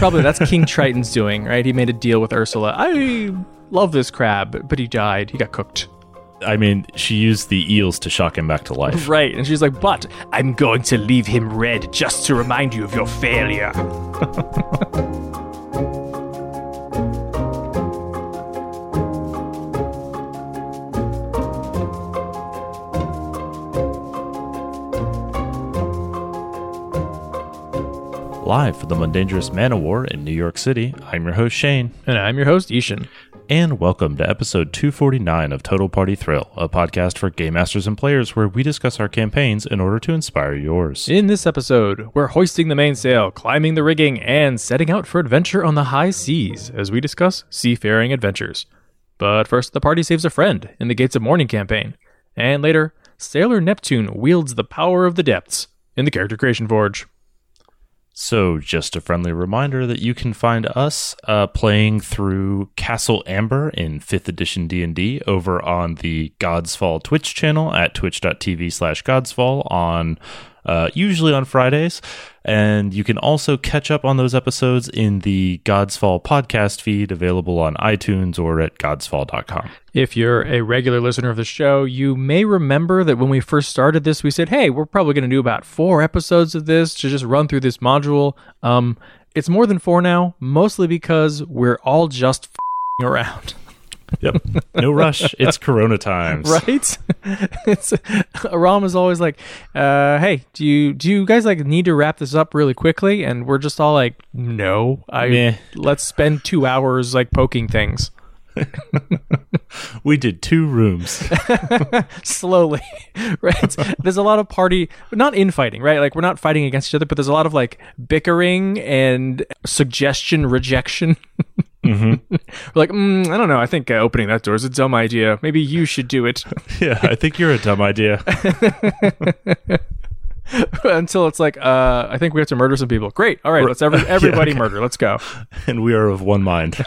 probably that's King Triton's doing, right? He made a deal with Ursula. I love this crab, but he died. He got cooked. I mean, she used the eels to shock him back to life. Right. And she's like, but I'm going to leave him red just to remind you of your failure. Live for the Mundangerous Man of War in New York City, I'm your host Shane, And I'm your host, I-Hsien. and welcome to episode 249 of Total Party Thrill, a podcast for game masters and players where we discuss our campaigns in order to inspire yours. In this episode, we're hoisting the mainsail, climbing the rigging, and setting out for adventure on the high seas as we discuss seafaring adventures. But first, the party saves a friend in the Gates of Mourning campaign. And later, Sailor Neptune wields the power of the depths in the Character Creation Forge. So, just a friendly reminder that you can find us uh, playing through Castle Amber in 5th edition D&D over on the Godsfall Twitch channel at twitch.tv slash godsfall on uh, usually on Fridays. And you can also catch up on those episodes in the Godsfall podcast feed available on iTunes or at godsfall.com. If you're a regular listener of the show, you may remember that when we first started this, we said, hey, we're probably going to do about four episodes of this to just run through this module. Um, it's more than four now, mostly because we're all just around. Yep. No rush. It's Corona times. right? it's Aram is always like, uh, "Hey, do you do you guys like need to wrap this up really quickly?" And we're just all like, "No, I Meh. let's spend two hours like poking things We did two rooms. slowly." right? There's a lot of party, not infighting, right? Like we're not fighting against each other, but there's a lot of like bickering and suggestion rejection. hmm We're like, mm, I don't know. I think uh, opening that door is a dumb idea. Maybe you should do it. Yeah, I think you're a dumb idea. Until it's like, uh, I think we have to murder some people. Great. All right, let's every, everybody okay. murder. Let's go. and we are of one mind.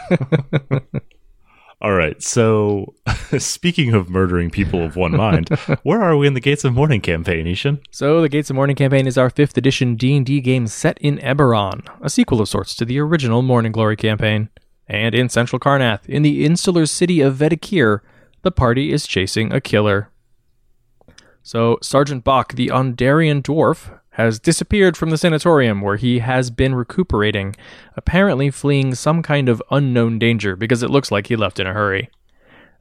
All right. So, speaking of murdering people of one mind, where are we in the Gates of Mourning campaign, I-Hsien? So, the Gates of Mourning campaign is our fifth edition D&D game set in Eberron, a sequel of sorts to the original Morning Glory campaign. And in Central Karrnath, in the insular city of Vedykar, the party is chasing a killer. So, Sergeant Bach, the Aundairian dwarf, has disappeared from the sanatorium where he has been recuperating, apparently fleeing some kind of unknown danger because it looks like he left in a hurry.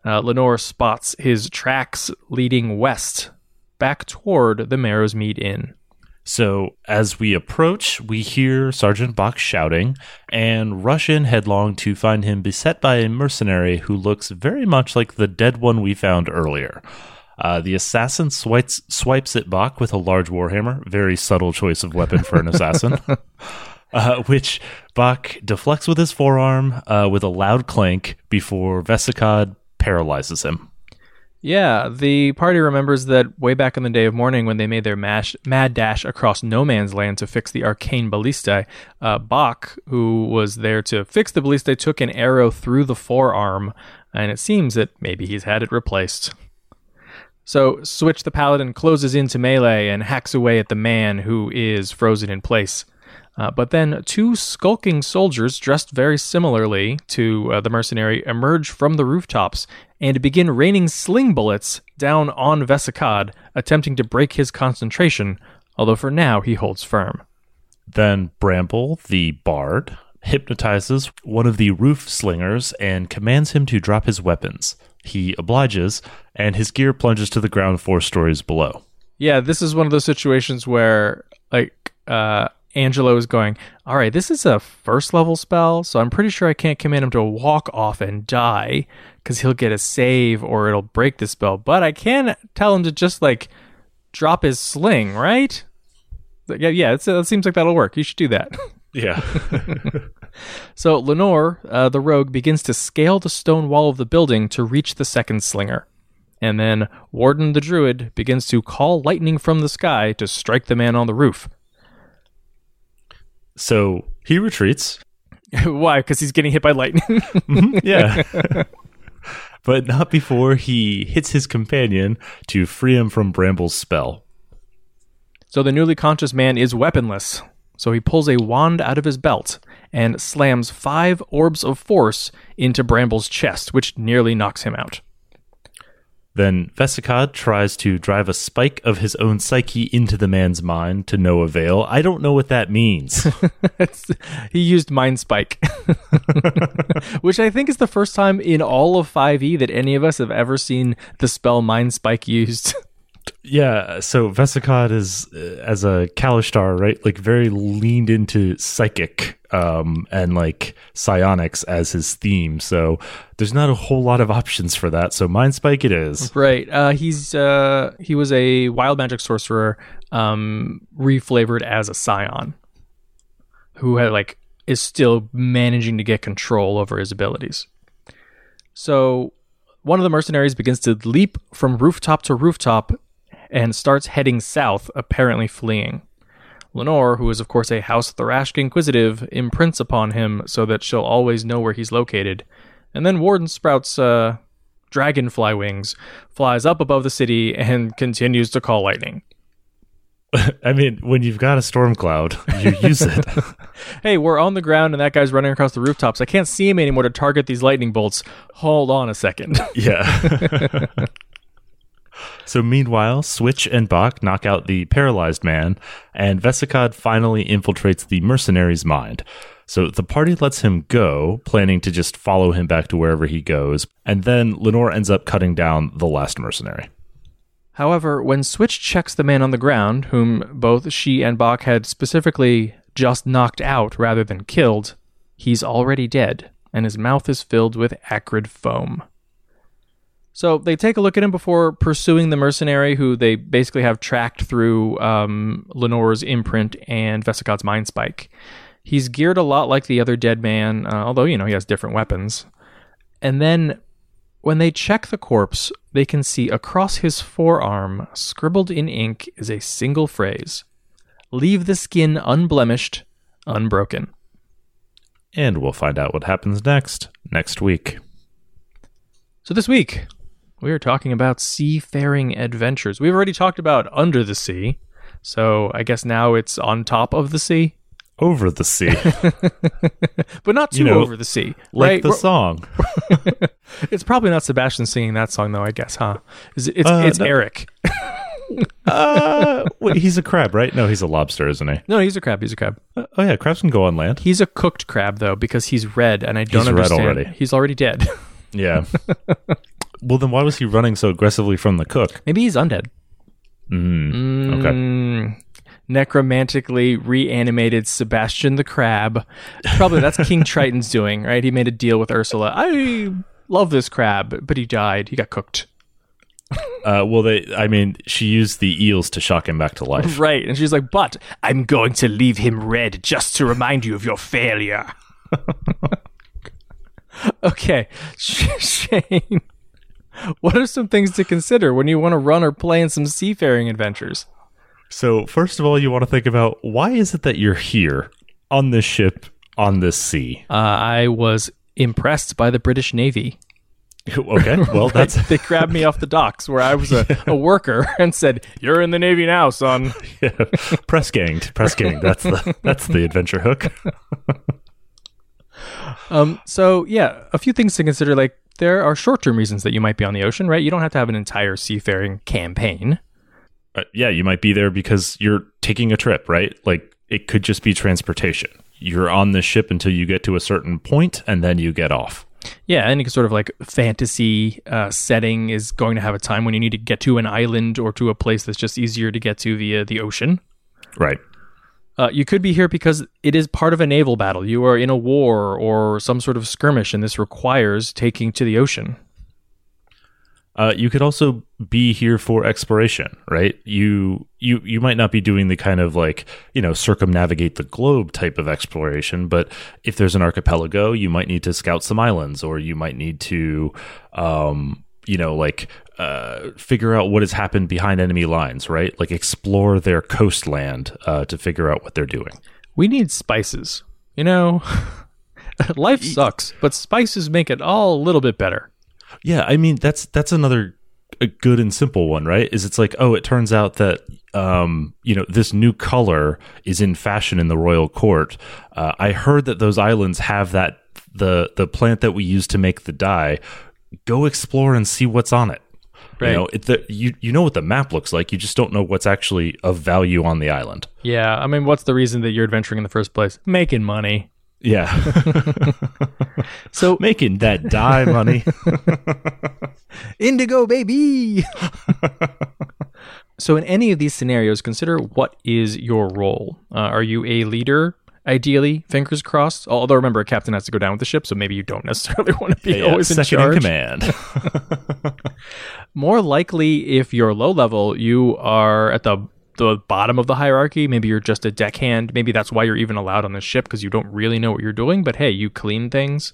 Uh, Lenore spots his tracks leading west, back toward the Marrowsmead Inn. So, as we approach, we hear Sergeant Bach shouting and rush in headlong to find him beset by a mercenary who looks very much like the dead one we found earlier. Uh, the assassin swipes, swipes at Bach with a large warhammer. Very subtle choice of weapon for an assassin. uh, which Bach deflects with his forearm uh, with a loud clank before Vesicod paralyzes him. Yeah, the party remembers that way back in the day of mourning when they made their mash, mad dash across no man's land to fix the arcane ballistae, uh, Bach, who was there to fix the ballistae, took an arrow through the forearm, and it seems that maybe he's had it replaced. So, Switch the Paladin closes into melee and hacks away at the man who is frozen in place. Uh, but then two skulking soldiers, dressed very similarly to uh, the mercenary, emerge from the rooftops and begin raining sling bullets down on Vesicad, attempting to break his concentration, although for now he holds firm. Then Bramble, the bard, hypnotizes one of the roof slingers and commands him to drop his weapons. He obliges, and his gear plunges to the ground four stories below. Yeah, this is one of those situations where, like, uh, Angelo is going, All right, this is a first level spell, so I'm pretty sure I can't command him to walk off and die because he'll get a save or it'll break the spell. But I can tell him to just, like, drop his sling, right? Yeah, yeah, it's, it seems like that'll work. You should do that. Yeah. So Lenore, uh, the rogue, begins to scale the stone wall of the building to reach the second slinger. And then Warden the druid begins to call lightning from the sky to strike the man on the roof. So he retreats. Why? Because he's getting hit by lightning. Mm-hmm, yeah. but not before he hits his companion to free him from Bramble's spell. so the newly conscious man is weaponless. So he pulls a wand out of his belt and slams five orbs of force into Bramble's chest, which nearly knocks him out. Then Vesicod tries to drive a spike of his own psyche into the man's mind to no avail. I don't know what that means. he used Mind Spike, which I think is the first time in all of 5e that any of us have ever seen the spell Mind Spike used. yeah, so Vesicod is, uh, as a Kalashtar, right? Like very leaned into psychic um, and like psionics as his theme. So there's not a whole lot of options for that. So Mind Spike it is. Right. Uh, he's uh, he was a wild magic sorcerer, um, reflavored as a psion, who had like is still managing to get control over his abilities. So one of the mercenaries begins to leap from rooftop to rooftop and starts heading south, apparently fleeing. Lenore, who is of course a House Tharashk inquisitive, imprints upon him so that she'll always know where he's located. And then Warden sprouts uh, dragonfly wings, flies up above the city, and continues to call lightning. I mean, when you've got a storm cloud, you use it. hey, we're on the ground and that guy's running across the rooftops. I can't see him anymore to target these lightning bolts. Hold on a second. yeah. So meanwhile, Switch and Bock knock out the paralyzed man, and Vesicod finally infiltrates the mercenary's mind. So the party lets him go, planning to just follow him back to wherever he goes, and then Lenore ends up cutting down the last mercenary. However, when Switch checks the man on the ground, whom both she and Bock had specifically just knocked out rather than killed, he's already dead, and his mouth is filled with acrid foam. So they take a look at him before pursuing the mercenary, who they basically have tracked through um, Lenore's imprint and Vesicod's mind spike. He's geared a lot like the other dead man, uh, although, you know, he has different weapons. And then when they check the corpse, they can see across his forearm, scribbled in ink, is a single phrase Leave the skin unblemished, unbroken. And we'll find out what happens next, next week. So this week, we are talking about seafaring adventures. We've already talked about under the sea, so I guess now it's on top of the sea. Over the sea. but not too you know, over the sea. Like right? the We're, song. it's probably not Sebastian singing that song, though, I guess, huh? It's, it's, uh, it's. Eric. uh, wait, he's a crab, right? No, he's a lobster, isn't he? No, he's a crab. He's a crab. Uh, oh yeah, crabs can go on land. He's a cooked crab though, because he's red, and I don't he's understand. Red already. He's already dead. Yeah. Well, then why was he running so aggressively from the cook? Maybe he's undead. Mm, okay. Mm, necromantically reanimated Sebastian the Crab. Probably that's King Triton's doing, right? He made a deal with Ursula. I love this crab, but he died. He got cooked. Uh, well, they, I mean, she used the eels to shock him back to life. Right. And she's like, but I'm going to leave him red just to remind you of your failure. okay. Shane. what are some things to consider when you want to run or play in some seafaring adventures? So, first of all, you want to think about why is it that you're here on this ship on this sea? Uh, I was impressed by the British Navy. okay, well, that's they grabbed me off the docks where I was a, a worker and said, "You're in the Navy now, son." yeah, press ganged, press ganged. That's the that's the adventure hook. um. So yeah, a few things to consider. Like there are short term reasons that you might be on the ocean, right? You don't have to have an entire seafaring campaign. Uh, yeah, you might be there because you're taking a trip, right? Like it could just be transportation. You're on the ship until you get to a certain point and then you get off. Yeah, any sort of like fantasy uh, setting is going to have a time when you need to get to an island or to a place that's just easier to get to via the ocean. Right. Uh, you could be here because it is part of a naval battle. You are in a war or some sort of skirmish, and this requires taking to the ocean. Uh, you could also be here for exploration, right? You you you might not be doing the kind of like you know circumnavigate the globe type of exploration, but if there's an archipelago, you might need to scout some islands, or you might need to, um, you know, like uh, figure out what has happened behind enemy lines, right? Like explore their coastland uh, to figure out what they're doing. We need spices. You know, life sucks, but spices make it all a little bit better. Yeah, I mean that's that's another a good and simple one, right? Is it's like, oh, it turns out that um, you know, this new color is in fashion in the royal court. Uh, I heard that those islands have that the the plant that we use to make the dye. Go explore and see what's on it. Right. You know, it, the, you you know what the map looks like. You just don't know what's actually of value on the island. Yeah, I mean, what's the reason that you're adventuring in the first place? Making money. Yeah. So Making that dye money. Indigo, baby. so, in any of these scenarios, consider what is your role. Uh, are you a leader? Ideally, fingers crossed. Although remember, a captain has to go down with the ship, so maybe you don't necessarily want to be Yeah, always in second charge. in command. More likely, if you're low level, you are at the the bottom of the hierarchy. Maybe you're just a deckhand. Maybe that's why you're even allowed on the ship because you don't really know what you're doing. But hey, you clean things.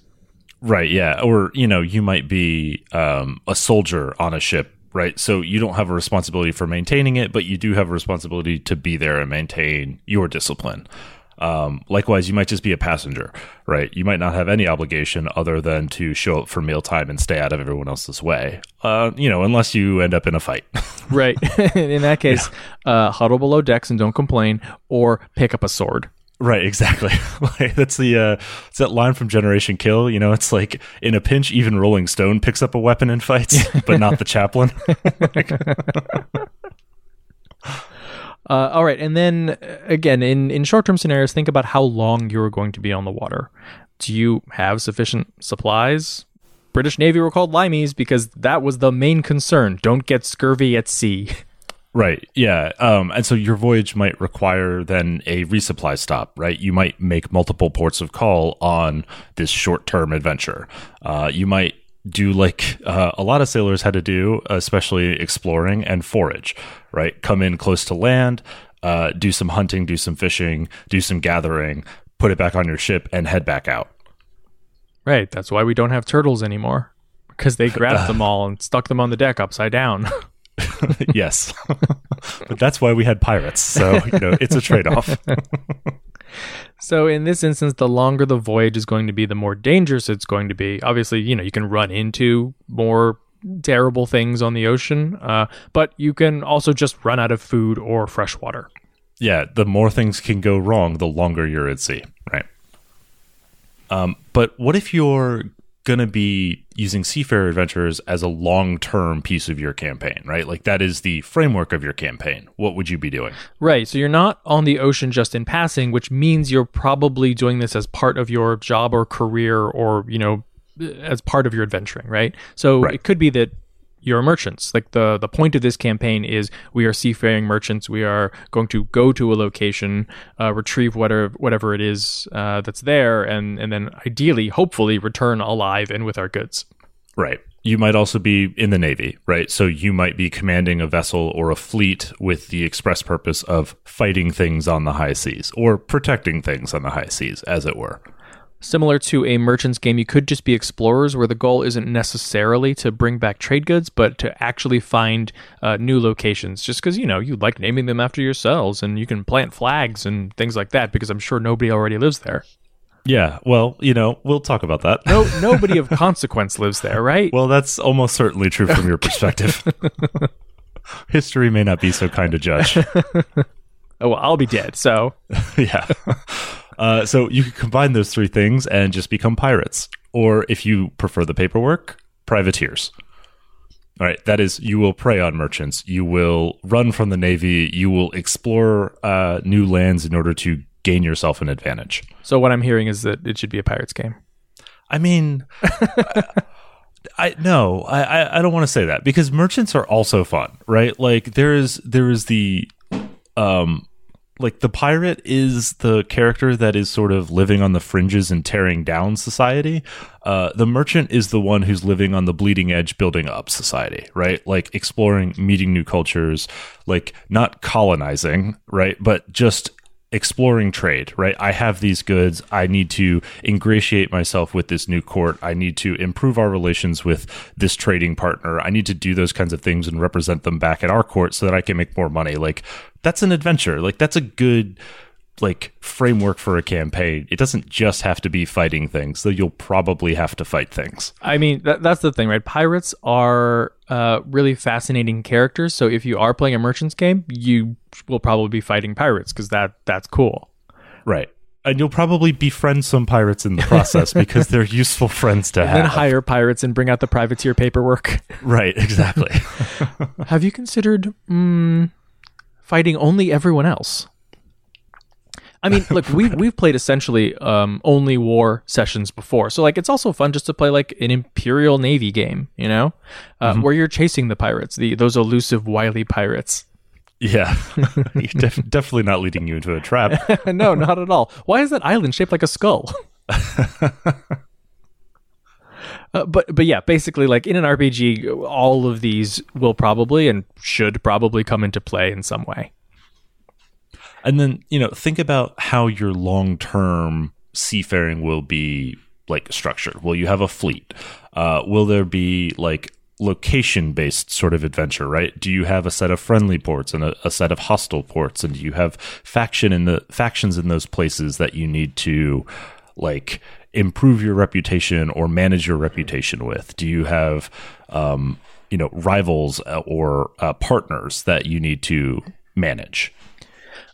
Right, yeah. Or, you know, you might be um, a soldier on a ship, right? So you don't have a responsibility for maintaining it, but you do have a responsibility to be there and maintain your discipline. Um, likewise, you might just be a passenger, right? You might not have any obligation other than to show up for mealtime and stay out of everyone else's way, uh, you know, unless you end up in a fight. Right. in that case, uh, huddle below decks and don't complain, or pick up a sword. Right, exactly. like, that's the uh, it's that line from Generation Kill. You know, it's like in a pinch, even Rolling Stone picks up a weapon and fights, but not the chaplain. Uh, all right, and then uh, again, in in short term scenarios, think about how long you're going to be on the water. Do you have sufficient supplies? British Navy were called limeys because that was the main concern. Don't get scurvy at sea. Right. Yeah. Um, and so your voyage might require then a resupply stop, right? You might make multiple ports of call on this short term adventure. Uh, you might do like uh, a lot of sailors had to do, especially exploring and forage, right? Come in close to land, uh, do some hunting, do some fishing, do some gathering, put it back on your ship, and head back out. Right. That's why we don't have turtles anymore because they grabbed them all and stuck them on the deck upside down. yes. but that's why we had pirates. So, you know, it's a trade off. So in this instance, the longer the voyage is going to be, the more dangerous it's going to be. Obviously, you know, you can run into more terrible things on the ocean, uh, but you can also just run out of food or fresh water. yeah, the more things can go wrong, the longer you're at sea, right? Um, but what if you're going to be using Seafarer Adventures as a long term piece of your campaign, right? Like that is the framework of your campaign. What would you be doing? Right. So you're not on the ocean just in passing, which means you're probably doing this as part of your job or career or, you know, as part of your adventuring, right? So Right. it could be that you're merchants. Like the the point of this campaign is we are seafaring merchants. We are going to go to a location, uh, retrieve whatever whatever it is uh, that's there, and and then ideally, hopefully, return alive and with our goods. Right. You might also be in the Navy, right? So you might be commanding a vessel or a fleet with the express purpose of fighting things on the high seas or protecting things on the high seas, as it were. Similar to a merchant's game, you could just be explorers, where the goal isn't necessarily to bring back trade goods, but to actually find uh, new locations. Just because you know you like naming them after yourselves, and you can plant flags and things like that, because I'm sure nobody already lives there. Yeah. Well, you know, we'll talk about that. No, nobody of consequence lives there, right? Well, that's almost certainly true from your perspective. History may not be so kind to judge. oh, well, I'll be dead. So yeah. Uh, so you could combine those three things and just become pirates. Or if you prefer the paperwork, privateers. All right, that is, you will prey on merchants. You will run from the navy. You will explore uh, new lands in order to gain yourself an advantage. So what I'm hearing is that it should be a pirates game. I mean, I no, I I, I don't want to say that because merchants are also fun, right? Like there is there is the um like the pirate is the character that is sort of living on the fringes and tearing down society. Uh, the merchant is the one who's living on the bleeding edge, building up society, right? Like exploring, meeting new cultures, like not colonizing, right? But just exploring trade, right? I have these goods. I need to ingratiate myself with this new court. I need to improve our relations with this trading partner. I need to do those kinds of things and represent them back at our court so that I can make more money. Like that's an adventure. Like that's a good like framework for a campaign. It doesn't just have to be fighting things, though you'll probably have to fight things. I mean, that, that's the thing, right? Pirates are uh, really fascinating characters. So if you are playing a merchant's game, you will probably be fighting pirates because that that's cool. Right. And you'll probably befriend some pirates in the process because they're useful friends to And have. then hire pirates and bring out the privateer paperwork. Right, exactly. Have you considered mm, fighting only everyone else? I mean, look, we we've played essentially um, only war sessions before, so like it's also fun just to play like an Imperial Navy game, you know, uh, where you're chasing the pirates, the those elusive, wily pirates. yeah. You're def- definitely not leading you into a trap. no, not at all. Why is that island shaped like a skull? Uh, but but yeah, basically, like in an RPG, all of these will probably and should probably come into play in some way. And then, you know, think about how your long term seafaring will be like structured. Will you have a fleet? Uh, will there be like location based sort of adventure, right? Do you have a set of friendly ports and a, a set of hostile ports? And do you have faction in the factions in those places that you need to like improve your reputation or manage your reputation with? Do you have, um, you know, rivals uh, or uh, partners that you need to manage?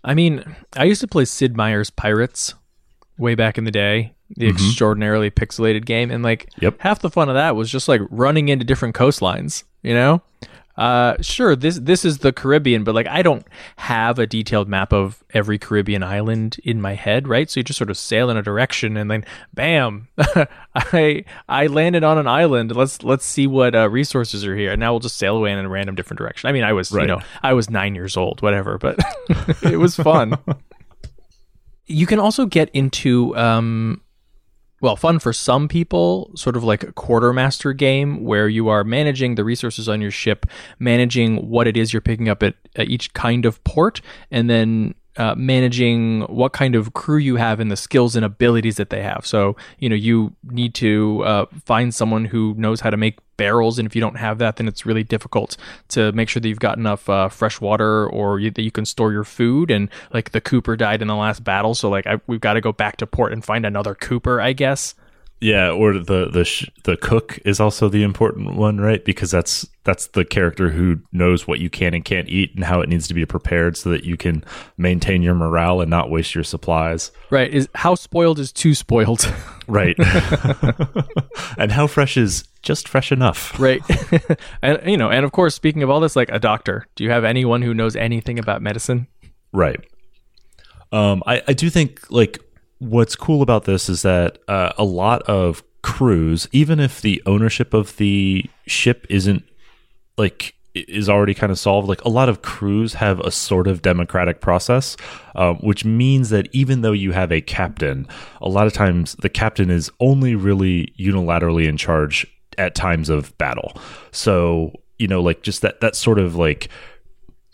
I mean, I used to play Sid Meier's Pirates way back in the day, the mm-hmm. extraordinarily pixelated game, and like Yep. half the fun of that was just like running into different coastlines, you know? Uh, sure, this this is the Caribbean, but like I don't have a detailed map of every Caribbean island in my head, right? So you just sort of sail in a direction, and then bam, I I landed on an island. Let's let's see what uh, resources are here. And now we'll just sail away in a random different direction. I mean, I was you know I was nine years old, whatever, but it was fun. you can also get into um, well, fun for some people, sort of like a quartermaster game where you are managing the resources on your ship, managing what it is you're picking up at, at each kind of port, and then uh, managing what kind of crew you have and the skills and abilities that they have. So, you know, you need to uh, find someone who knows how to make barrels, and if you don't have that, then it's really difficult to make sure that you've got enough uh, fresh water or you, that you can store your food. And like the Cooper died in the last battle, so like I, we've got to go back to port and find another Cooper, I guess. Yeah, or the the sh- the cook is also the important one, right? Because that's that's the character who knows what you can and can't eat and how it needs to be prepared so that you can maintain your morale and not waste your supplies. Right? Is how spoiled is too spoiled? Right. and how fresh is just fresh enough. right? and you know, and of course, speaking of all this, like a doctor. Do you have anyone who knows anything about medicine? Right. Um, I, I do think like what's cool about this is that uh, a lot of crews, even if the ownership of the ship isn't like is already kind of solved, like a lot of crews have a sort of democratic process, um, which means that even though you have a captain, a lot of times the captain is only really unilaterally in charge at times of battle. So you know, like just that that sort of like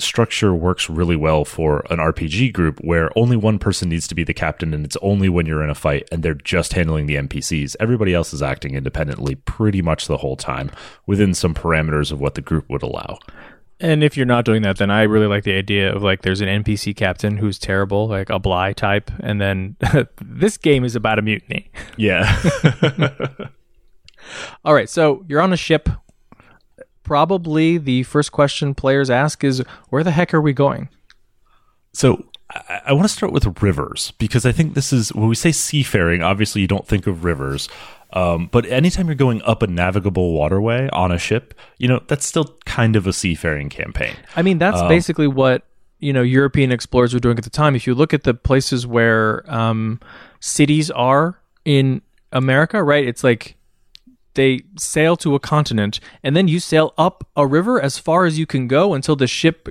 structure works really well for an RPG group where only one person needs to be the captain and it's only when you're in a fight and they're just handling the NPCs. Everybody else is acting independently pretty much the whole time within some parameters of what the group would allow. And if you're not doing that, then I really like the idea of like there's an NPC captain who's terrible, like a Bligh type, and then this game is about a mutiny. Yeah. All right, so you're on a ship. Probably the first question players ask is, "Where the heck are we going?" so I, I want to start with rivers because I think this is when we say seafaring, obviously you don't think of rivers. Um, but anytime you're going up a navigable waterway on a ship, you know, that's still kind of a seafaring campaign. I mean, that's basically what you know European explorers were doing at the time. If you look at the places where um, cities are in America, right? It's like they sail to a continent, and then you sail up a river as far as you can go until the ship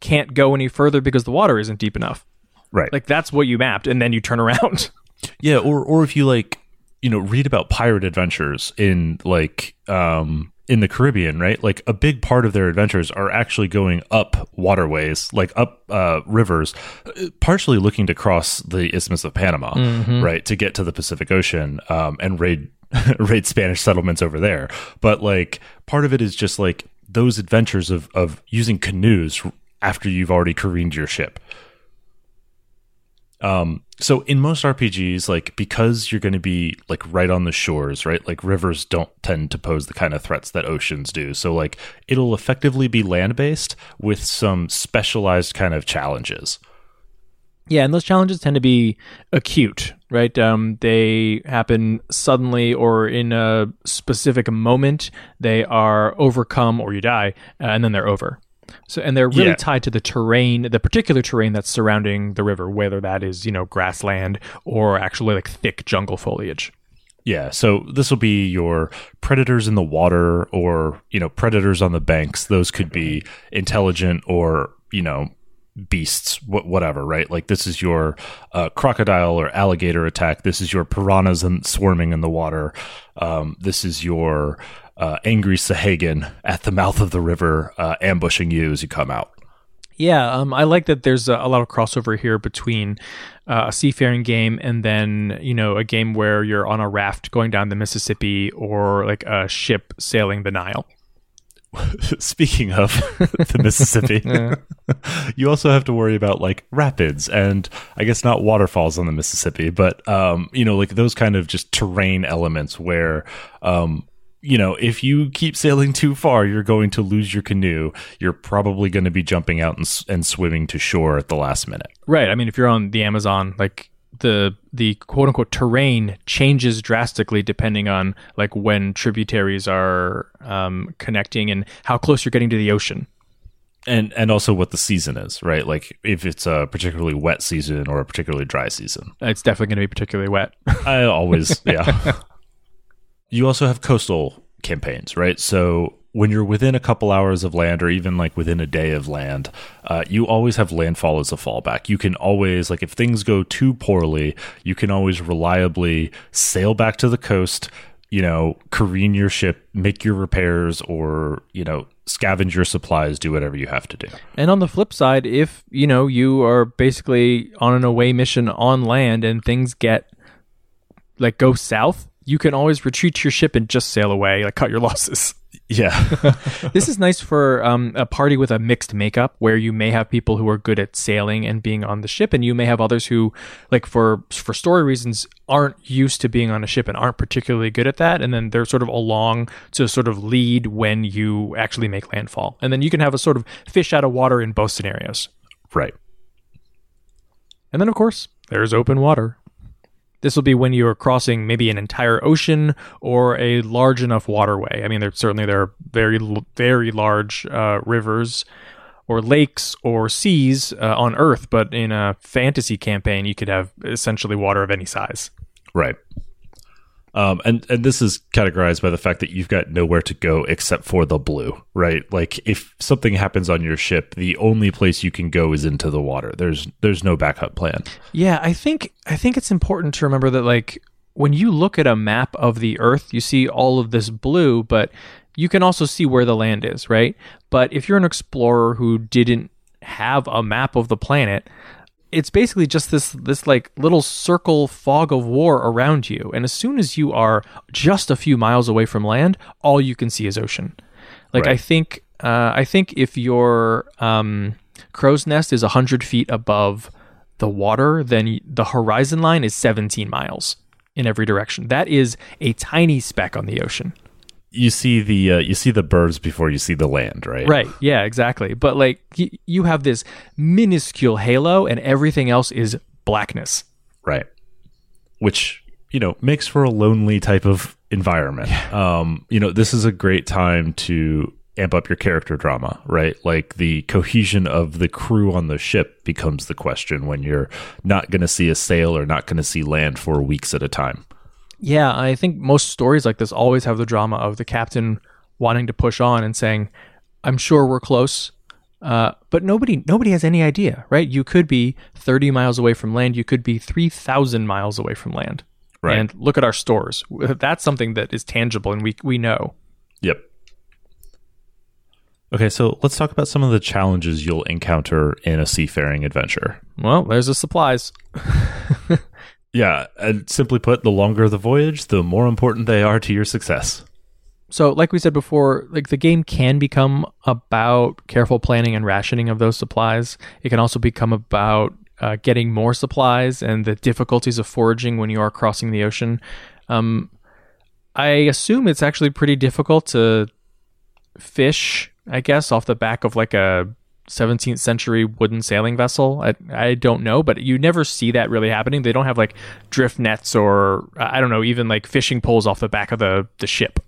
can't go any further because the water isn't deep enough. Right. Like that's what you mapped, and then you turn around. Yeah, or or if you like, you know, read about pirate adventures in like um in the Caribbean, right? Like a big part of their adventures are actually going up waterways, like up uh, rivers, partially looking to cross the Isthmus of Panama, right, to get to the Pacific Ocean um, and raid raid Spanish settlements over there. But like part of it is just like those adventures of of using canoes after you've already careened your ship. Um, so in most RPGs, like because you're going to be like right on the shores, right? Like rivers don't tend to pose the kind of threats that oceans do. So like it'll effectively be land based with some specialized kind of challenges. Yeah, and those challenges tend to be acute, right? Um, they happen suddenly or in a specific moment. They are overcome or you die, uh, and then they're over. So, and they're really Yeah. tied to the terrain, the particular terrain that's surrounding the river, whether that is you know grassland or actually like thick jungle foliage. Yeah, so this will be your predators in the water or, you know, predators on the banks. Those could be intelligent or, you know, beasts, wh- whatever, right? Like this is your uh, crocodile or alligator attack. This is your piranhas and swarming in the water. Um, this is your uh, angry sahuagin at the mouth of the river, uh, ambushing you as you come out. Yeah, um, I like that there's a, a lot of crossover here between uh, a seafaring game and then you know a game where you're on a raft going down the Mississippi or like a ship sailing the Nile. Speaking of the Mississippi, you also have to worry about like rapids and I guess not waterfalls on the Mississippi, but um, you know, like those kind of just terrain elements where um, you know, if you keep sailing too far, you're going to lose your canoe. You're probably going to be jumping out and, and swimming to shore at the last minute. Right. I mean, if you're on the Amazon, like the the quote unquote terrain changes drastically depending on like when tributaries are um, connecting and how close you're getting to the ocean. And and also what the season is, right? Like if it's a particularly wet season or a particularly dry season. It's definitely going to be particularly wet. I always, yeah. you also have coastal campaigns, right? So when you're within a couple hours of land or even like within a day of land, uh, you always have landfall as a fallback. You can always, like, if things go too poorly, you can always reliably sail back to the coast, you know, careen your ship, make your repairs, or, you know, scavenge your supplies, do whatever you have to do. And on the flip side, if you know you are basically on an away mission on land and things get like go south, you can always retreat to your ship and just sail away, like cut your losses. Yeah. this is nice for um, a party with a mixed makeup where you may have people who are good at sailing and being on the ship and you may have others who like for for story reasons aren't used to being on a ship and aren't particularly good at that and then they're sort of along to sort of lead when you actually make landfall and then you can have a sort of fish out of water in both scenarios right. and then of course there's open water this will be when you're crossing maybe an entire ocean or a large enough waterway. I mean, there certainly there are very very large uh, rivers or lakes or seas uh, on Earth, but in a fantasy campaign, you could have essentially water of any size. Right. Um, and and this is categorized by the fact that you've got nowhere to go except for the blue, right? Like if something happens on your ship, the only place you can go is into the water. There's there's no backup plan. Yeah, I think I think it's important to remember that like when you look at a map of the earth, you see all of this blue, but you can also see where the land is, right? But if you're an explorer who didn't have a map of the planet, it's basically just this this like little circle fog of war around you. And as soon as you are just a few miles away from land, all you can see is ocean. Like I think uh, I think if your um, crow's nest is hundred feet above the water, then the horizon line is 17 miles in every direction. That is a tiny speck on the ocean. You see the uh, you see the birds before you see the land, right? Right. Yeah, exactly. But like y- you have this minuscule halo and everything else is blackness. Right. Which, you know, makes for a lonely type of environment. Um, you know, this is a great time to amp up your character drama, right? Like the cohesion of the crew on the ship becomes the question when you're not going to see a sail or not going to see land for weeks at a time. Yeah, I think most stories like this always have the drama of the captain wanting to push on and saying, "I'm sure we're close," uh, but nobody nobody has any idea, right? You could be 30 miles away from land. You could be 3,000 miles away from land. Right. And look at our stores. That's something that is tangible, and we we know. Yep. Okay, so let's talk about some of the challenges you'll encounter in a seafaring adventure. Well, there's the supplies. Yeah, and simply put, the longer the voyage, the more important they are to your success. So, like we said before, like the game can become about careful planning and rationing of those supplies. It can also become about uh, getting more supplies and the difficulties of foraging when you are crossing the ocean. Um, I assume it's actually pretty difficult to fish, I guess, off the back of like a 17th century wooden sailing vessel. I, I don't know, but you never see that really happening. They don't have like drift nets or I don't know, even like fishing poles off the back of the, the ship.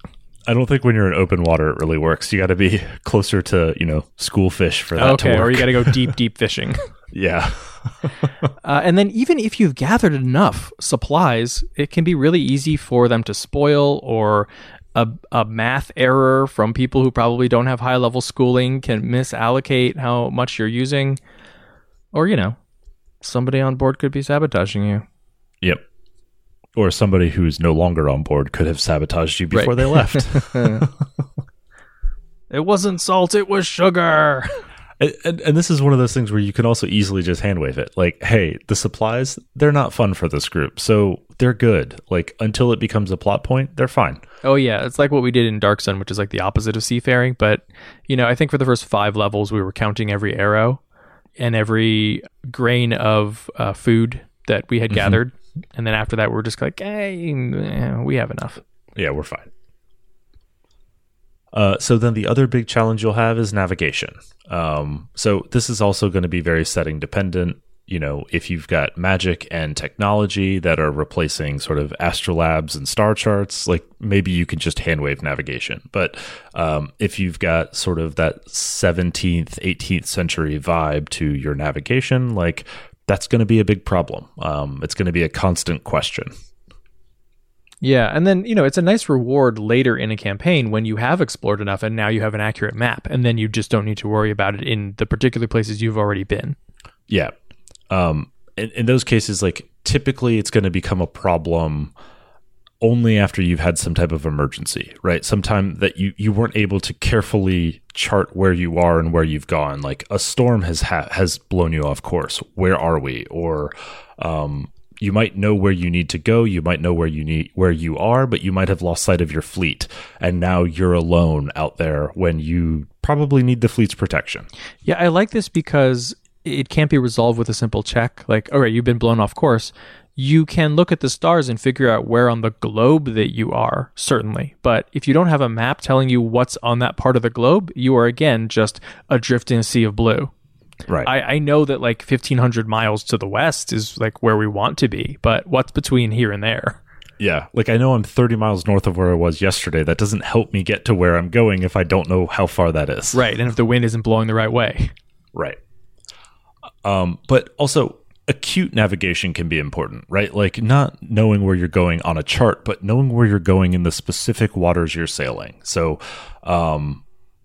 I don't think when you're in open water it really works. You got to be closer to you know school fish for that. Okay, to work. or you got to go deep, deep fishing. yeah. uh, and then even if you've gathered enough supplies, it can be really easy for them to spoil or a, a math error from people who probably don't have high level schooling can misallocate how much you're using. Or, you know, somebody on board could be sabotaging you. Yep. Or somebody who's no longer on board could have sabotaged you before Right. they left. It wasn't salt, it was sugar. And, and, and this is one of those things where you can also easily just hand wave it. Like, hey, the supplies, they're not fun for this group. So they're good. Like, until it becomes a plot point, they're fine. Oh yeah, it's like what we did in Dark Sun, which is like the opposite of seafaring. But you know, I think for the first five levels, we were counting every arrow and every grain of uh, food that we had gathered, and then after that, we are just like, hey, we have enough. Yeah, we're fine. Uh, so then the other big challenge you'll have is navigation. Um, so this is also going to be very setting dependent. You know, if you've got magic and technology that are replacing sort of astrolabes and star charts, like maybe you can just handwave navigation. But um, if you've got sort of that 17th, 18th century vibe to your navigation, like that's going to be a big problem. Um, it's going to be a constant question. Yeah, and then you know it's a nice reward later in a campaign when you have explored enough and now you have an accurate map, and then you just don't need to worry about it in the particular places you've already been. Yeah. Um, in, in those cases, like typically it's going to become a problem only after you've had some type of emergency, right? Sometime that you, you weren't able to carefully chart where you are and where you've gone. Like a storm has ha- has blown you off course. Where are we? Or um, you might know where you need to go. You might know where you need where you are, but you might have lost sight of your fleet, and now you're alone out there when you probably need the fleet's protection. Yeah, I like this because it can't be resolved with a simple check. Like, all right, you've been blown off course. You can look at the stars and figure out where on the globe that you are, certainly. But if you don't have a map telling you what's on that part of the globe, you are again just adrift in a sea of blue. Right. I, I know that like 1500 miles to the west is like where we want to be, but what's between here and there? Yeah, like I know I'm 30 miles north of where I was yesterday. That doesn't help me get to where I'm going if I don't know how far that is. Right. And if the wind isn't blowing the right way. Right. Um, but also acute navigation can be important, right? Like not knowing where you're going on a chart, but knowing where you're going in the specific waters you're sailing. So, um,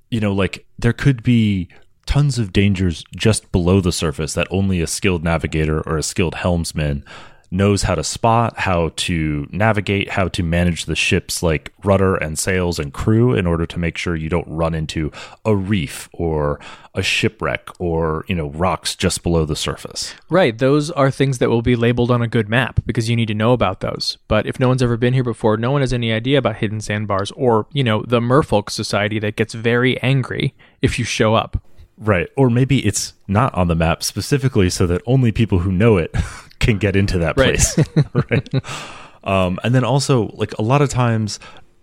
you know, like there could be tons of dangers just below the surface that only a skilled navigator or a skilled helmsman knows how to spot, how to navigate, how to manage the ship's like rudder and sails and crew in order to make sure you don't run into a reef or a shipwreck or, you know, rocks just below the surface. Right. Those are things that will be labeled on a good map because you need to know about those. But if no one's ever been here before, no one has any idea about hidden sandbars or, you know, the merfolk society that gets very angry if you show up. Right. Or maybe it's not on the map specifically so that only people who know it can get into that place. right. Um, and then also, like a lot of times,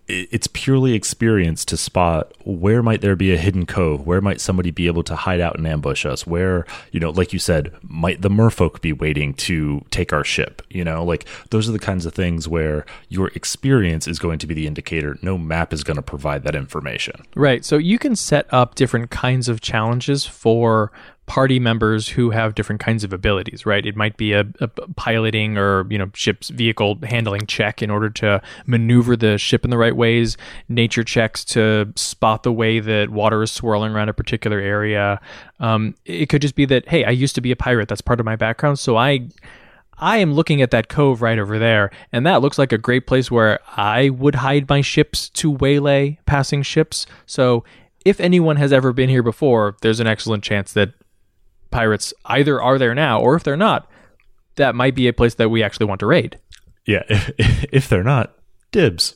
it's purely experience to spot where might there be a hidden cove, where might somebody be able to hide out and ambush us, where you know, like you said, might the merfolk be waiting to take our ship? You know, like those are the kinds of things where your experience is going to be the indicator. No map is going to provide that information. Right. So you can set up different kinds of challenges for party members who have different kinds of abilities, right? It might be a, a piloting or, you know, ship's vehicle handling check in order to maneuver the ship in the right ways, nature checks to spot the way that water is swirling around a particular area. Um, it could just be that, hey, I used to be a pirate. That's part of my background. So I I am looking at that cove right over there, and that looks like a great place where I would hide my ships to waylay passing ships. So, if anyone has ever been here before, there's an excellent chance that pirates either are there now, or if they're not, that might be a place that we actually want to raid. Yeah, if, if they're not, dibs.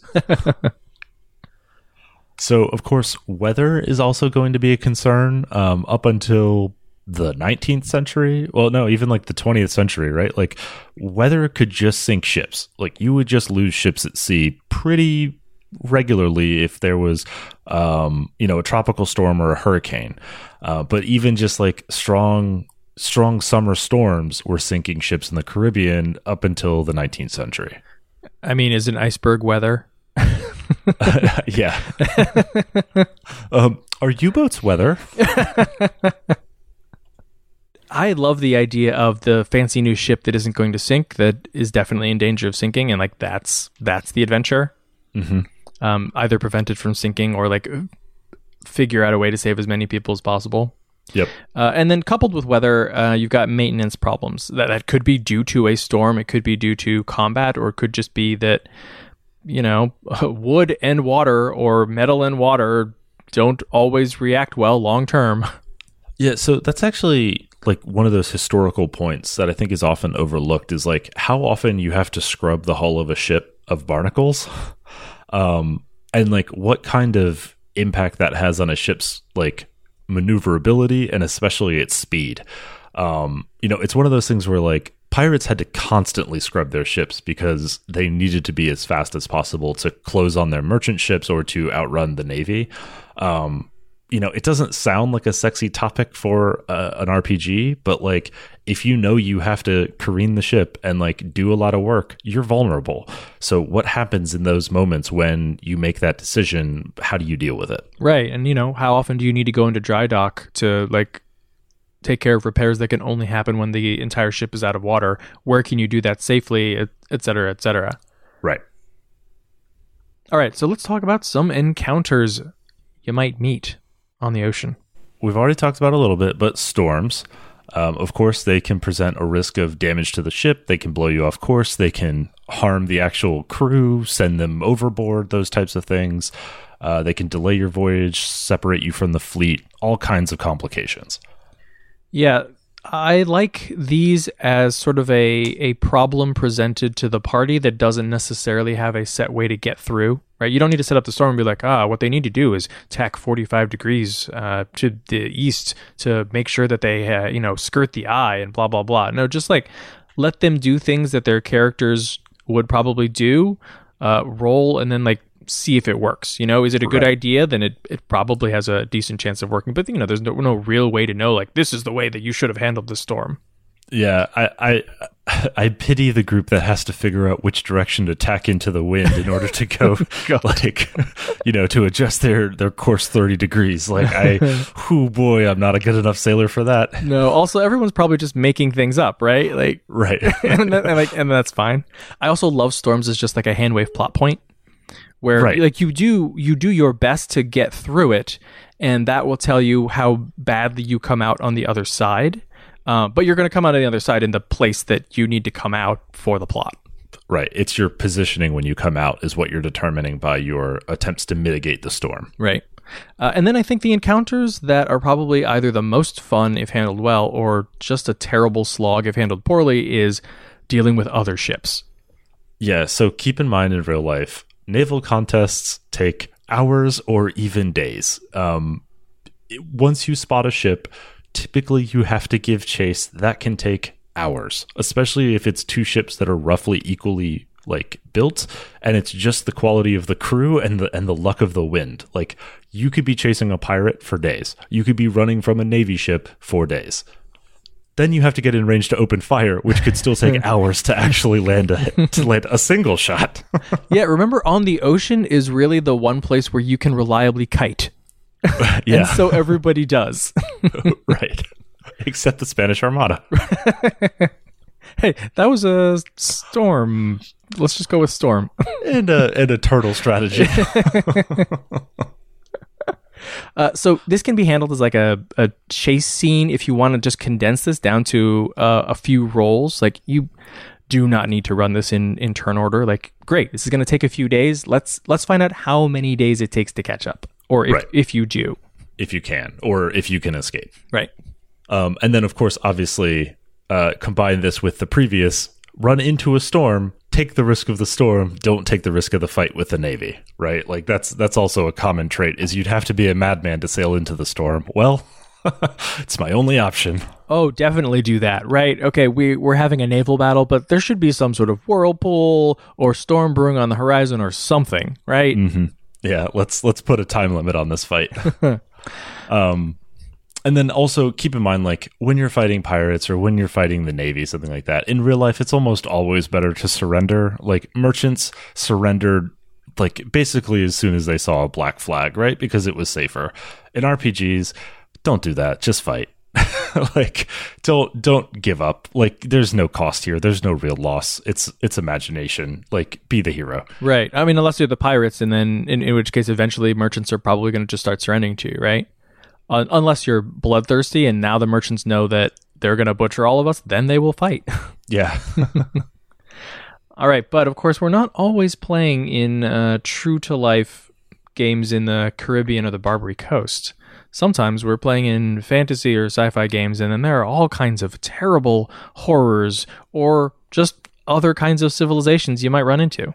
so, of course, weather is also going to be a concern. Um, up until the 19th century. Well, no, even like the 20th century, right? Like weather could just sink ships. Like you would just lose ships at sea pretty regularly if there was, um, you know, a tropical storm or a hurricane. Uh, but even just like strong, strong summer storms were sinking ships in the Caribbean up until the 19th century. I mean, is an iceberg weather? yeah. um, are U boats weather? I love the idea of the fancy new ship that isn't going to sink, that is definitely in danger of sinking, and like that's that's the adventure. Mm-hmm. Um, either prevent it from sinking or like figure out a way to save as many people as possible. Yep. Uh, and then coupled with weather, uh, you've got maintenance problems. That that could be due to a storm, it could be due to combat, or it could just be that you know wood and water or metal and water don't always react well long term. Yeah, so that's actually like one of those historical points that I think is often overlooked is like how often you have to scrub the hull of a ship of barnacles. Um and like what kind of impact that has on a ship's like maneuverability and especially its speed. Um you know, it's one of those things where like pirates had to constantly scrub their ships because they needed to be as fast as possible to close on their merchant ships or to outrun the navy. Um, you know, it doesn't sound like a sexy topic for uh, an RPG, but like if you know you have to careen the ship and like do a lot of work, you're vulnerable. So what happens in those moments when you make that decision? How do you deal with it? Right. And you know, how often do you need to go into dry dock to like take care of repairs that can only happen when the entire ship is out of water? Where can you do that safely, et, et cetera, et cetera? Right. All right, so let's talk about some encounters you might meet on the ocean. We've already talked about a little bit, but storms. Um, of course, they can present a risk of damage to the ship. They can blow you off course. They can harm the actual crew, send them overboard, those types of things. Uh, they can delay your voyage, separate you from the fleet, all kinds of complications. Yeah, I like these as sort of a, a problem presented to the party that doesn't necessarily have a set way to get through, right? You don't need to set up the storm and be like, ah, what they need to do is tack 45 degrees uh, to the east to make sure that they, uh, you know, skirt the eye and blah, blah, blah. No, just like let them do things that their characters would probably do, uh, roll, and then like see if it works. You know, is it a good Right. idea? Then it, it probably has a decent chance of working. But you know, there's no, no real way to know like this is the way that you should have handled the storm. Yeah, I, I I pity the group that has to figure out which direction to tack into the wind in order to go, oh, like, you know, to adjust their their course thirty degrees. Like, I, oh boy, I'm not a good enough sailor for that. No, also everyone's probably just making things up, right? Like, Right. and, that, and like, and that's fine. I also love storms as just like a hand wave plot point, where Right. like you do you do your best to get through it, and that will tell you how badly you come out on the other side. Uh, but you're going to come out on the other side in the place that you need to come out for the plot. Right. It's your positioning when you come out is what you're determining by your attempts to mitigate the storm. Right. Uh, and then I think the encounters that are probably either the most fun if handled well or just a terrible slog if handled poorly is dealing with other ships. Yeah. So keep in mind in real life, naval contests take hours or even days. Um, once you spot a ship, typically you have to give chase. That can take hours, especially if it's two ships that are roughly equally like built and it's just the quality of the crew and the and the luck of the wind like you could be chasing a pirate for days you could be running from a navy ship for days then you have to get in range to open fire which could still take hours to actually land a to land a single shot yeah, remember on the ocean is really the one place where you can reliably kite. yeah And so everybody does. right except the spanish armada hey, that was a storm. Let's just go with storm. and a and a turtle strategy Uh, so this can be handled as like a, a chase scene if you want to just condense this down to uh, a few rolls. Like you do not need to run this in in turn order. Like great, this is going to take a few days. Let's let's find out how many days it takes to catch up, or if Right. if you do. if you can or if you can escape Right. Um, and then, of course, obviously, uh, combine this with the previous run into a storm, take the risk of the storm, don't take the risk of the fight with the Navy, right? Like that's that's also a common trait is you'd have to be a madman to sail into the storm. Well, it's my only option. Oh, definitely do that. Right. Okay, we we're having a naval battle, but there should be some sort of whirlpool or storm brewing on the horizon or something, right? Mm-hmm. Yeah, let's let's put a time limit on this fight. um and then also keep in mind like when you're fighting pirates or when you're fighting the navy something like that in real life it's almost always better to surrender. Like merchants surrendered like basically as soon as they saw a black flag right? Because it was safer. In rpgs don't do that. Just fight like don't don't give up like there's no cost here there's no real loss it's it's imagination like be the hero Right. I mean, unless you're the pirates, and then in, in which case, eventually merchants are probably going to just start surrendering to you, right? Uh, unless you're bloodthirsty, and now the merchants know that they're going to butcher all of us, then they will fight. yeah all right, but of course, we're not always playing in uh, true to life games in the Caribbean or the Barbary Coast. Sometimes we're playing in fantasy or sci fi games, and then there are all kinds of terrible horrors or just other kinds of civilizations you might run into.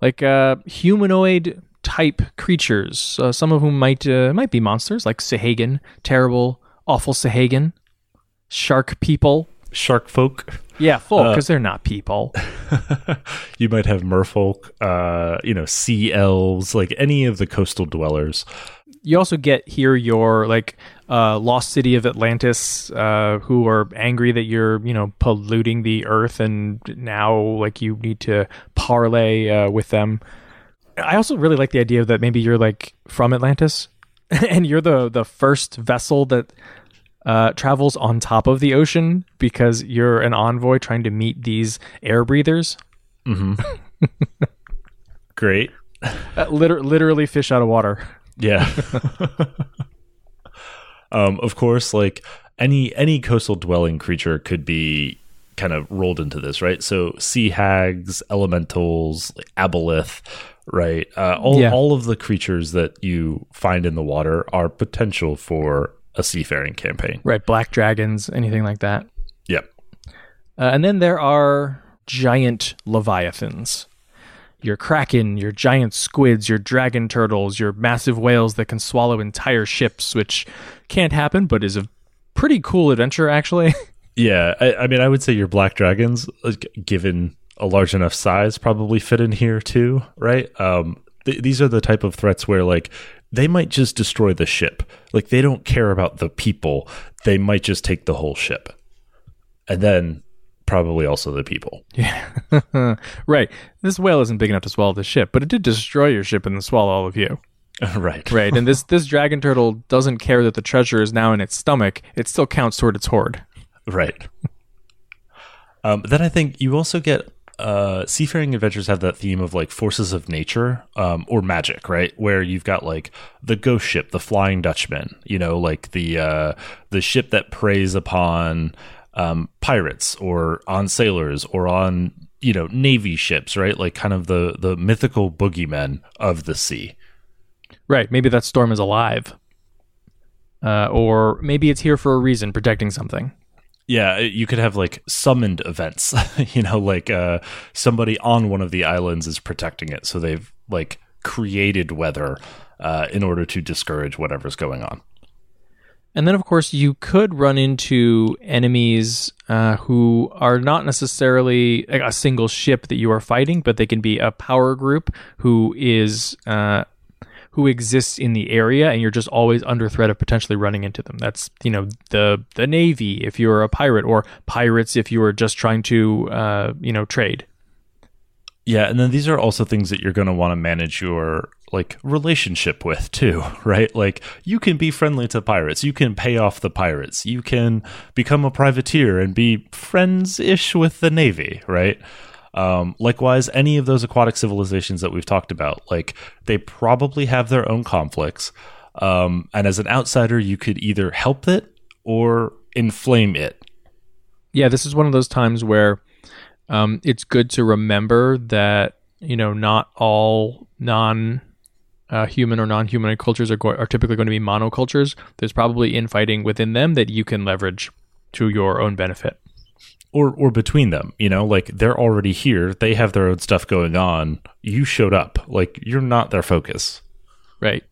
Like uh, humanoid type creatures, uh, some of whom might uh, might be monsters, like Sahuagin, terrible, awful Sahuagin, shark people. shark folk Yeah, folk, because they're not people. you might have merfolk, uh, you know, sea elves, like any of the coastal dwellers. You also get here your like uh, lost city of Atlantis, uh, who are angry that you're you know polluting the earth, and now like you need to parley uh, with them. I also really like the idea that maybe you're like from Atlantis, and you're the the first vessel that uh, travels on top of the ocean because you're an envoy trying to meet these air breathers. Great. Uh, liter- literally fish out of water. Yeah. um, of course, like any any coastal dwelling creature could be kind of rolled into this, right? So sea hags, elementals, like aboleth, right? Uh, all Yeah. all of the creatures that you find in the water are potential for a seafaring campaign. Right, black dragons, anything like that. Yep. Uh, and then there are giant leviathans. Your kraken, your giant squids, your dragon turtles, your massive whales that can swallow entire ships, which can't happen, but is a pretty cool adventure, actually. Yeah, I, I mean, I would say your black dragons, given a large enough size, probably fit in here too, right? Um, th- these are the type of threats where, like, they might just destroy the ship. Like, they don't care about the people. They might just take the whole ship, and then probably also the people. yeah. right. This whale isn't big enough to swallow the ship, but it did destroy your ship and then swallow all of you. right. Right. and this, this dragon turtle doesn't care that the treasure is now in its stomach, it still counts toward its hoard. Right. Um, then I think you also get uh, seafaring adventures have that theme of like forces of nature um, or magic, right? Where you've got like the ghost ship, the Flying Dutchman, you know, like the uh, the ship that preys upon um, pirates or on sailors or on you know navy ships, right? Like kind of the the mythical boogeymen of the sea. Right. Maybe that storm is alive. Uh, or maybe it's here for a reason, protecting something. Yeah, you could have like summoned events, you know, like uh, somebody on one of the islands is protecting it. So they've like created weather uh, in order to discourage whatever's going on. And then, of course, you could run into enemies uh, who are not necessarily a single ship that you are fighting, but they can be a power group who is uh, who exists in the area, and you're just always under threat of potentially running into them. That's you know the the navy if you're a pirate, or pirates if you are just trying to uh, you know trade. Yeah, and then these are also things that you're going to want to manage your like relationship with too, right? Like you can be friendly to pirates, you can pay off the pirates, you can become a privateer and be friends-ish with the navy, right? Um, likewise, any of those aquatic civilizations that we've talked about, like they probably have their own conflicts. Um, and as an outsider, you could either help it or inflame it. Yeah, this is one of those times where um, it's good to remember that you know not all non uh, human or non-human cultures are, go- are typically going to be monocultures. There's probably infighting within them that you can leverage to your own benefit. or or between them you know like they're already here they have their own stuff going on you showed up like you're not their focus Right.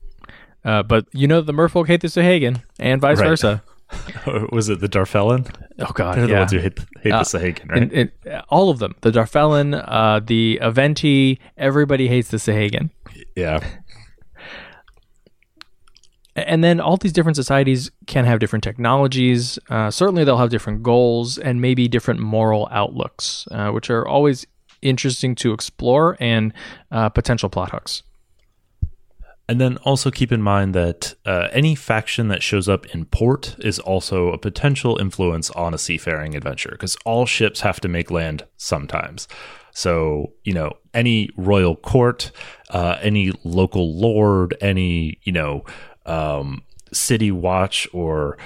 Uh, but you know the merfolk hate the Sahuagin and vice Right. versa. Was it the Darfellan? Oh god, They're the yeah. ones who hate, hate Uh, the Sahuagin, right? And- and all of them. The Darfellan, uh, the Aventi, everybody hates the Sahuagin. yeah. And then all these different societies can have different technologies. Uh, certainly, they'll have different goals and maybe different moral outlooks, uh, which are always interesting to explore and uh, potential plot hooks. And then also keep in mind that uh, any faction that shows up in port is also a potential influence on a seafaring adventure because all ships have to make land sometimes. So, you know, any royal court, uh, any local lord, any, you know, um, city watch or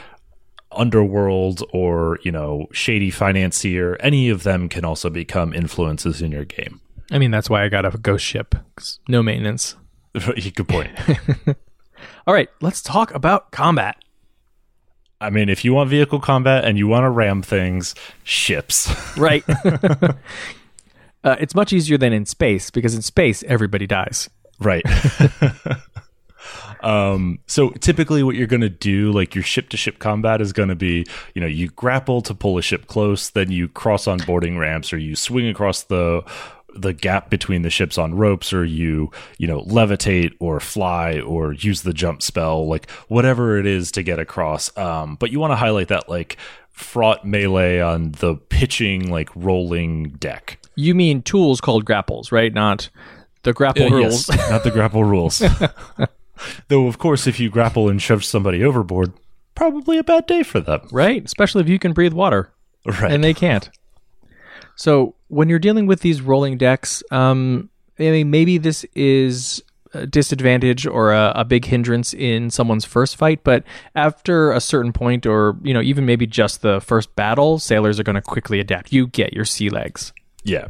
underworld or, you know, shady financier, any of them can also become influences in your game. I mean, that's why I got a ghost ship No maintenance. Good point. All right, let's talk about combat. I mean, if you want vehicle combat and you want to ram things, ships. Right. uh, it's much easier than in space because in space, everybody dies. right. Um, so typically what you're going to do, like your ship to ship combat is going to be, you know, you grapple to pull a ship close, then you cross on boarding ramps or you swing across the the gap between the ships on ropes or you you know levitate or fly or use the jump spell like whatever it is to get across um but you want to highlight that like fraught melee on the pitching like rolling deck You mean tools called grapples, right? Not the grapple Uh, rules. yes, not the grapple rules. Though, of course, if you grapple and shove somebody overboard, probably a bad day for them. right? Especially if you can breathe water. Right. and they can't. So when you're dealing with these rolling decks, um, I mean, maybe this is a disadvantage or a, a big hindrance in someone's first fight, but after a certain point, or you know, even maybe just the first battle, sailors are going to quickly adapt. You get your sea legs. yeah.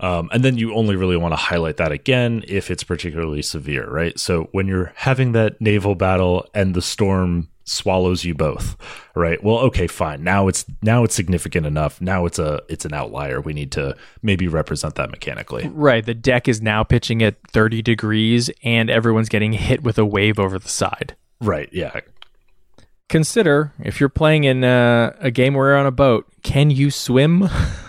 Um, and then you only really want to highlight that again if it's particularly severe, right? So when you're having that naval battle and the storm swallows you both, right? Well, okay, fine. Now it's now it's significant enough. Now it's a it's an outlier. We need to maybe represent that mechanically. Right, the deck is now pitching at 30 degrees, and everyone's getting hit with a wave over the side. Right. Yeah. consider if you're playing in a, a game where you're on a boat, can you swim?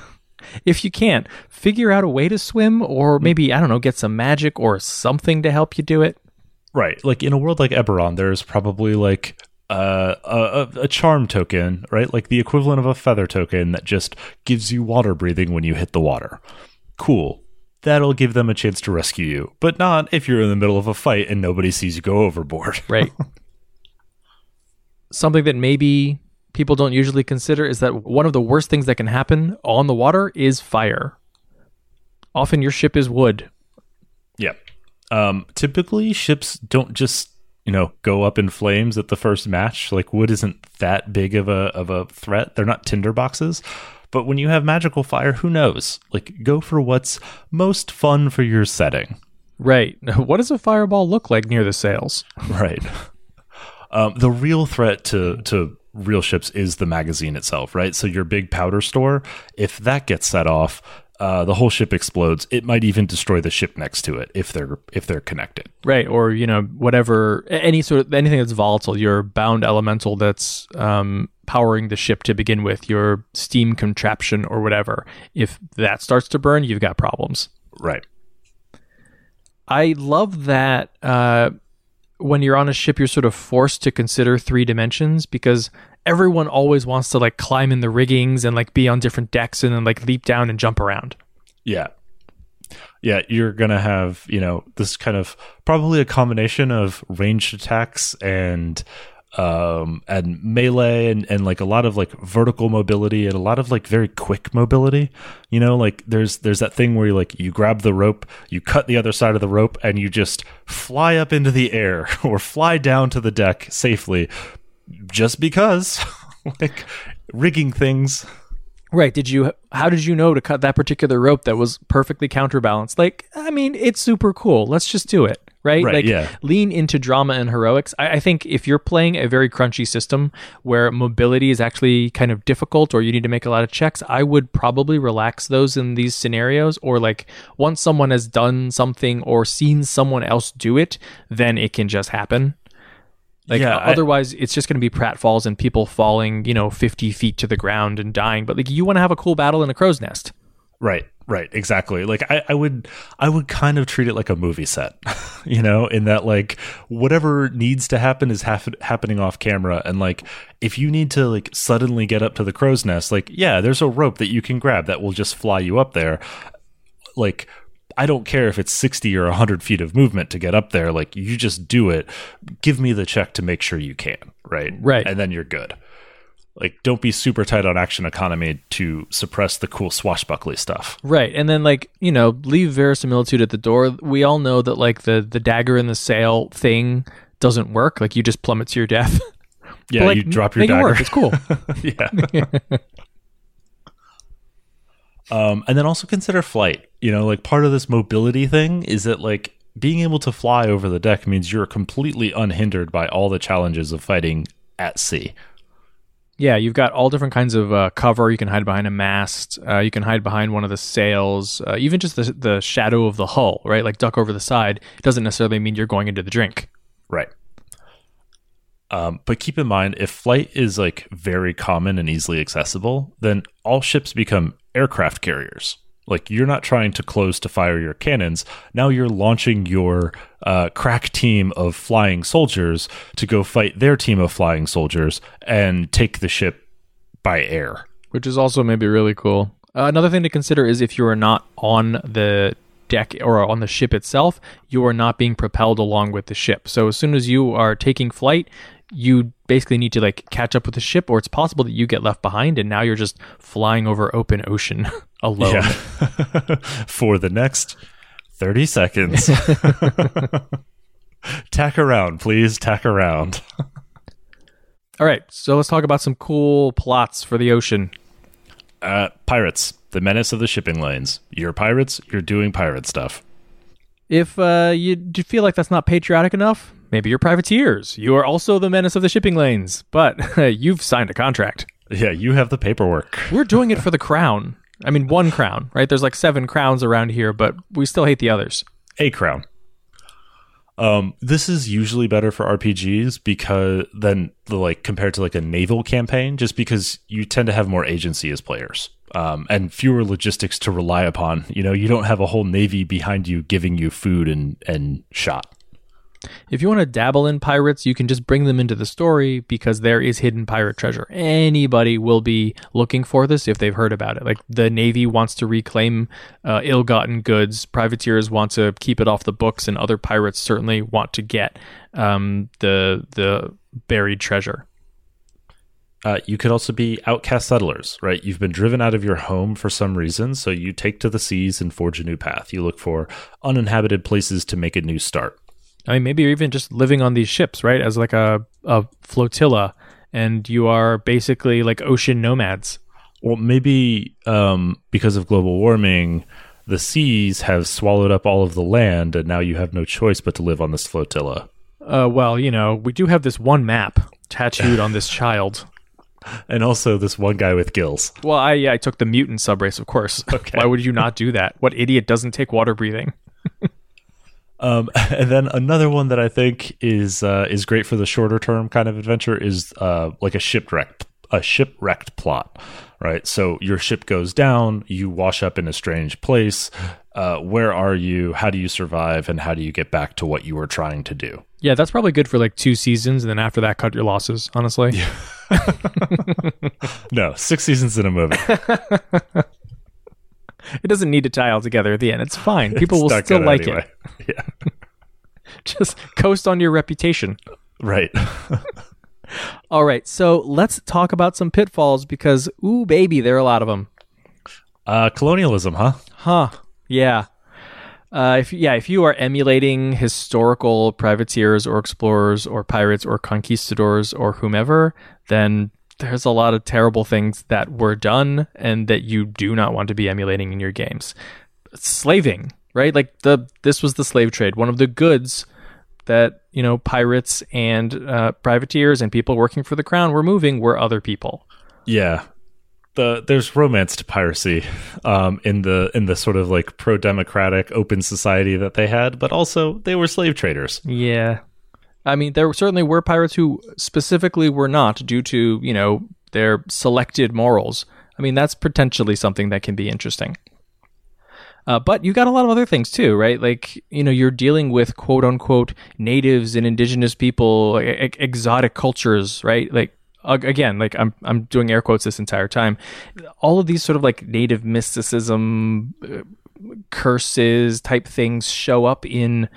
if you can't, figure out a way to swim, or maybe, I don't know, get some magic or something to help you do it. Right. Like in a world like Eberron, there's probably like uh, a, a charm token, right? Like the equivalent of a feather token that just gives you water breathing when you hit the water. Cool. That'll give them a chance to rescue you, but not if you're in the middle of a fight and nobody sees you go overboard. Right. something that maybe people don't usually consider is that one of the worst things that can happen on the water is fire. Often your ship is wood. Yeah. Um, typically, ships don't just you know go up in flames at the first match. Like wood isn't that big of a of a threat. They're not tinder boxes. But when you have magical fire, who knows? Like go for what's most fun for your setting. Right. What does a fireball look like near the sails? Right. Um, the real threat to to real ships is the magazine itself, right? So your big powder store, if that gets set off, uh, the whole ship explodes. It might even destroy the ship next to it if they're if they're connected. Right, or you know whatever any sort of anything that's volatile, your bound elemental that's um, powering the ship to begin with, your steam contraption or whatever. If that starts to burn, you've got problems. Right. I love that uh, when you're on a ship, you're sort of forced to consider three dimensions because everyone always wants to like climb in the riggings and like be on different decks and then like leap down and jump around. Yeah. Yeah, you're going to have, you know, this kind of probably a combination of ranged attacks and um and melee and and like a lot of like vertical mobility and a lot of like very quick mobility you know like there's there's that thing where you like you grab the rope you cut the other side of the rope and you just fly up into the air or fly down to the deck safely just because like rigging things Right. Did you, how did you know to cut that particular rope that was perfectly counterbalanced? Like, I mean, it's super cool. Let's just do it. Right. Right, like, yeah. lean into drama and heroics. I, I think if you're playing a very crunchy system where mobility is actually kind of difficult or you need to make a lot of checks, I would probably relax those in these scenarios. Or like, once someone has done something or seen someone else do it, then it can just happen. Like Yeah, I- otherwise, it's just going to be pratfalls and people falling, you know, fifty feet to the ground and dying. But like, you want to have a cool battle in a crow's nest. Right, right, exactly. Like I, I would, I would kind of treat it like a movie set, you know, in that like whatever needs to happen is hap- happening off camera, and like if you need to like suddenly get up to the crow's nest, like yeah, there's a rope that you can grab that will just fly you up there. Like I don't care if it's sixty or hundred feet of movement to get up there. Like you just do it. Give me the check to make sure you can. Right, Right. and then you're good. Like, don't be super tight on action economy to suppress the cool swashbuckly stuff. Right. And then like, you know, leave verisimilitude at the door. We all know that like the the dagger in the sail thing doesn't work. Like you just plummet to your death. Yeah, like, you drop your dagger. It. It's cool. yeah. um, and then also consider flight. You know, like part of this mobility thing is that like being able to fly over the deck means you're completely unhindered by all the challenges of fighting at sea. Yeah, you've got all different kinds of uh, cover. You can hide behind a mast. Uh, you can hide behind one of the sails. Uh, even just the the shadow of the hull, right? Like duck over the side. It doesn't necessarily mean you're going into the drink. Right. Um, but keep in mind, if flight is like very common and easily accessible, then all ships become aircraft carriers. Like you're not trying to close to fire your cannons. Now you're launching your uh, crack team of flying soldiers to go fight their team of flying soldiers and take the ship by air. which is also maybe really cool. Uh, another thing to consider is if you are not on the deck or on the ship itself, you are not being propelled along with the ship. So as soon as you are taking flight, you basically need to like catch up with the ship, or it's possible that you get left behind, and now you're just flying over open ocean alone. Yeah. For the next 30 seconds. tack around, please. Tack around. All right, so let's talk about some cool plots for the ocean. Uh, pirates, the menace of the shipping lanes. You're pirates, you're doing pirate stuff. If uh, you do feel like that's not patriotic enough, maybe you're privateers. You are also the menace of the shipping lanes, but you've signed a contract. Yeah, you have the paperwork. We're doing it for the crown. I mean, one crown, right? There's like seven crowns around here, but we still hate the others. A crown. Um, this is usually better for RPGs because than the like compared to like a naval campaign, just because you tend to have more agency as players. Um, and fewer logistics to rely upon. You know, you don't have a whole navy behind you giving you food and, and shot. If you want to dabble in pirates, you can just bring them into the story because there is hidden pirate treasure. Anybody will be looking for this if they've heard about it. Like the Navy wants to reclaim uh, ill gotten goods, privateers want to keep it off the books, and other pirates certainly want to get um, the, the buried treasure. Uh, you could also be outcast settlers, right? You've been driven out of your home for some reason, so you take to the seas and forge a new path. You look for uninhabited places to make a new start. I mean, maybe you're even just living on these ships, right? As like a, a flotilla, and you are basically like ocean nomads. Well, maybe um, because of global warming, the seas have swallowed up all of the land, and now you have no choice but to live on this flotilla. Uh, well, you know, we do have this one map tattooed on this child. And also this one guy with gills. Well, I yeah, I took the mutant subrace, of course. Okay. Why would you not do that? What idiot doesn't take water breathing? Um, and then another one that I think is uh, is great for the shorter term kind of adventure is uh, like a shipwrecked a shipwrecked plot, right? So your ship goes down, you wash up in a strange place. Uh, where are you? How do you survive? And how do you get back to what you were trying to do? Yeah, that's probably good for like two seasons, and then after that, cut your losses. Honestly, No, six seasons in a movie. it doesn't need to tie all together at the end. It's fine. People will still like anyway. it. Yeah, Just coast on your reputation. right. All right, so let's talk about some pitfalls because, ooh, baby, there are a lot of them. Uh, colonialism, huh? Huh? Yeah. Uh, if yeah, if you are emulating historical privateers or explorers or pirates or conquistadors or whomever, then there's a lot of terrible things that were done and that you do not want to be emulating in your games. Slaving, right? Like the this was the slave trade. One of the goods that you know pirates and uh, privateers and people working for the crown were moving were other people. Yeah. The there's romance to piracy um, in the in the sort of like pro democratic open society that they had, but also they were slave traders. Yeah. I mean, there certainly were pirates who specifically were not due to, you know, their selected morals. I mean, that's potentially something that can be interesting. Uh, but you got a lot of other things too, right? Like, you know, you're dealing with quote unquote natives and indigenous people, e- exotic cultures, right? Like, again, like I'm, I'm doing air quotes this entire time. All of these sort of like native mysticism, uh, curses type things show up in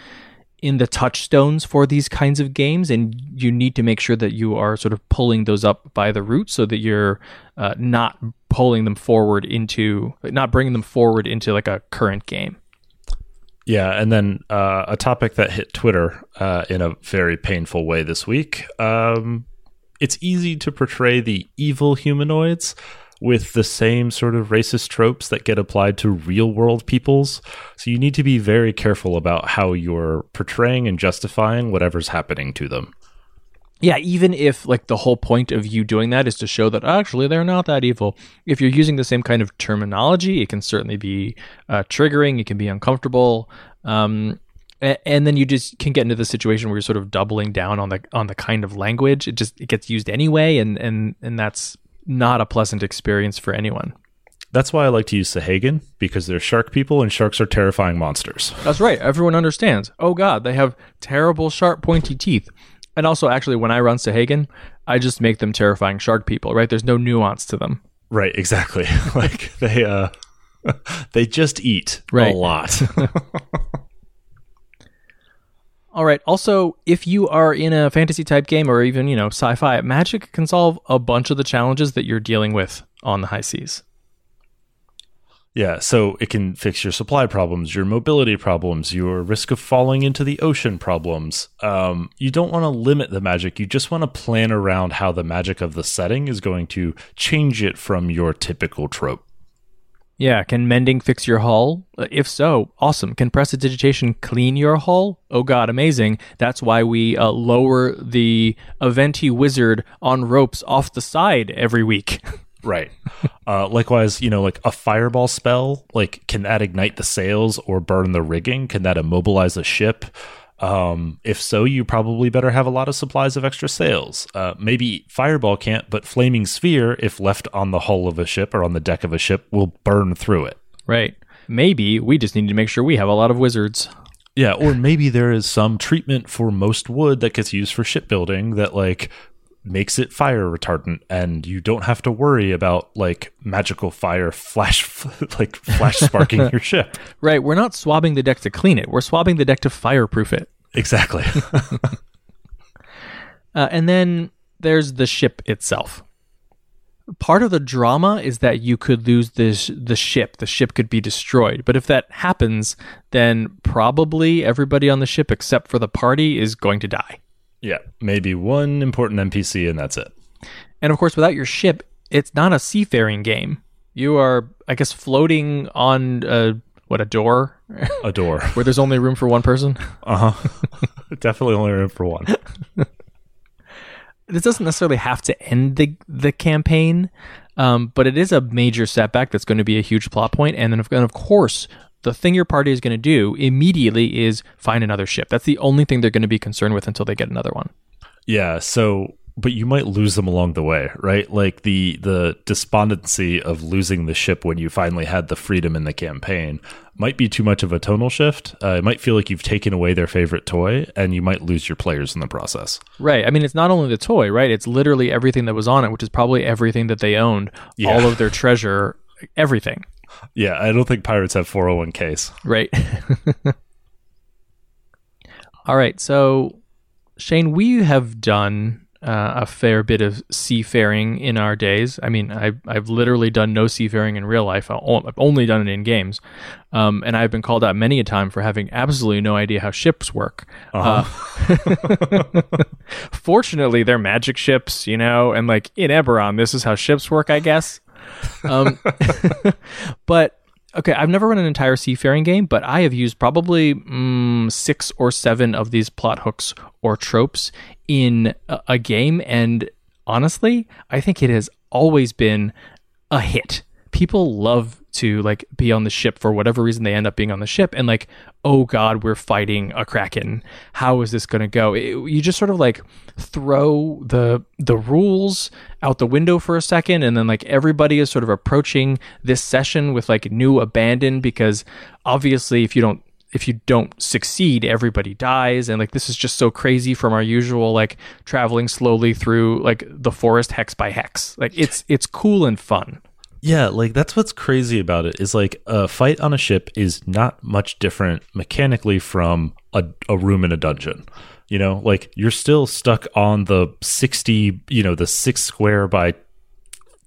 in the touchstones for these kinds of games, and you need to make sure that you are sort of pulling those up by the root so that you're uh, not pulling them forward into, not bringing them forward into like a current game. Yeah, and then uh, a topic that hit Twitter uh, in a very painful way this week. Um, it's easy to portray the evil humanoids with the same sort of racist tropes that get applied to real world peoples. So you need to be very careful about how you're portraying and justifying whatever's happening to them. Yeah, even if like the whole point of you doing that is to show that actually they're not that evil. If you're using the same kind of terminology, it can certainly be uh, triggering. It can be uncomfortable. Um, and then you just can get into the situation where you're sort of doubling down on the on the kind of language it just it gets used anyway and and and that's not a pleasant experience for anyone. That's why I like to use Sahuagin because they're shark people and sharks are terrifying monsters. That's right. Everyone understands. Oh god, they have terrible sharp pointy teeth. And also actually when I run Sahuagin, I just make them terrifying shark people, right? There's no nuance to them. Right, exactly. like they uh they just eat right. a lot. All right. Also, if you are in a fantasy type game or even, you know, sci fi, Magic can solve a bunch of the challenges that you're dealing with on the high seas. Yeah, so it can fix your supply problems, your mobility problems, your risk of falling into the ocean problems. Um, you don't want to limit the magic. You just want to plan around how the magic of the setting is going to change it from your typical trope. Yeah, can mending fix your hull? Uh, if so, awesome. Can prestidigitation clean your hull? Oh god, amazing. That's why we uh, lower the Aventi wizard on ropes off the side every week. right. Uh, likewise, you know, like a fireball spell, like can that ignite the sails or burn the rigging? Can that immobilize a ship? Um, if so, you probably better have a lot of supplies of extra sails. Uh, maybe Fireball can't, but Flaming Sphere, if left on the hull of a ship or on the deck of a ship, will burn through it. Right. Maybe we just need to make sure we have a lot of wizards. Yeah, or maybe there is some treatment for most wood that gets used for shipbuilding that like makes it fire retardant and you don't have to worry about like magical fire flash like flash sparking your ship. Right, we're not swabbing the deck to clean it. We're swabbing the deck to fireproof it. Exactly. uh, and then there's the ship itself. Part of the drama is that you could lose this the ship. The ship could be destroyed. But if that happens, then probably everybody on the ship except for the party is going to die. Yeah, maybe one important NPC and that's it. And of course, without your ship, it's not a seafaring game. You are, I guess, floating on a what a door, a door where there's only room for one person. Uh huh. Definitely only room for one. this doesn't necessarily have to end the the campaign, um, but it is a major setback that's going to be a huge plot point. And then, of, and of course, the thing your party is going to do immediately is find another ship. That's the only thing they're going to be concerned with until they get another one. Yeah. So, but you might lose them along the way, right? Like the the despondency of losing the ship when you finally had the freedom in the campaign might be too much of a tonal shift. Uh, it might feel like you've taken away their favorite toy, and you might lose your players in the process. Right. I mean, it's not only the toy, right? It's literally everything that was on it, which is probably everything that they owned, yeah. all of their treasure, everything. Yeah, I don't think pirates have 401ks. Right. All right. So, Shane, we have done uh, a fair bit of seafaring in our days. I mean, I've, I've literally done no seafaring in real life. I've only done it in games. Um, and I've been called out many a time for having absolutely no idea how ships work. Uh-huh. Uh, fortunately, they're magic ships, you know, and like in Eberron, this is how ships work, I guess. Um, but okay, I've never run an entire seafaring game, but I have used probably mm, six or seven of these plot hooks or tropes in a, a game, and honestly, I think it has always been a hit people love to like be on the ship for whatever reason they end up being on the ship and like oh god we're fighting a kraken. How is this going to go? It- you just sort of like throw the the rules out the window for a second and then like everybody is sort of approaching this session with like new abandon because obviously if you don't if you don't succeed everybody dies and like this is just so crazy from our usual like traveling slowly through like the forest hex by hex. Like it's it's cool and fun Yeah, like that's what's crazy about it is like a fight on a ship is not much different mechanically from a, a room in a dungeon. You know, like you're still stuck on the 60, you know, the six square by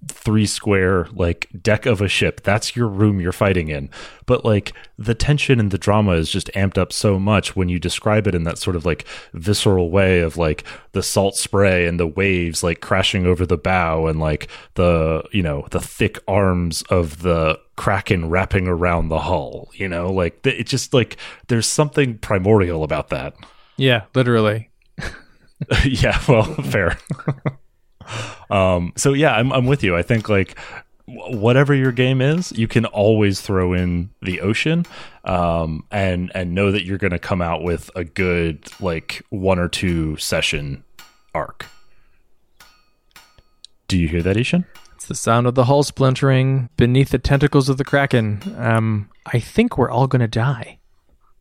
three square like deck of a ship. That's your room you're fighting in. But like the tension and the drama is just amped up so much when you describe it in that sort of like visceral way of like the salt spray and the waves like crashing over the bow and like the, you know, the thick arms of the kraken wrapping around the hull, you know? Like it's just like there's something primordial about that. yeah literally yeah, well, fair. um, so yeah, I'm I'm with you. I think like whatever your game is, you can always throw in the ocean, um, and and know that you're going to come out with a good like one or two session arc. Do you hear that, I-Hsien? It's the sound of the hull splintering beneath the tentacles of the kraken um i think we're all gonna die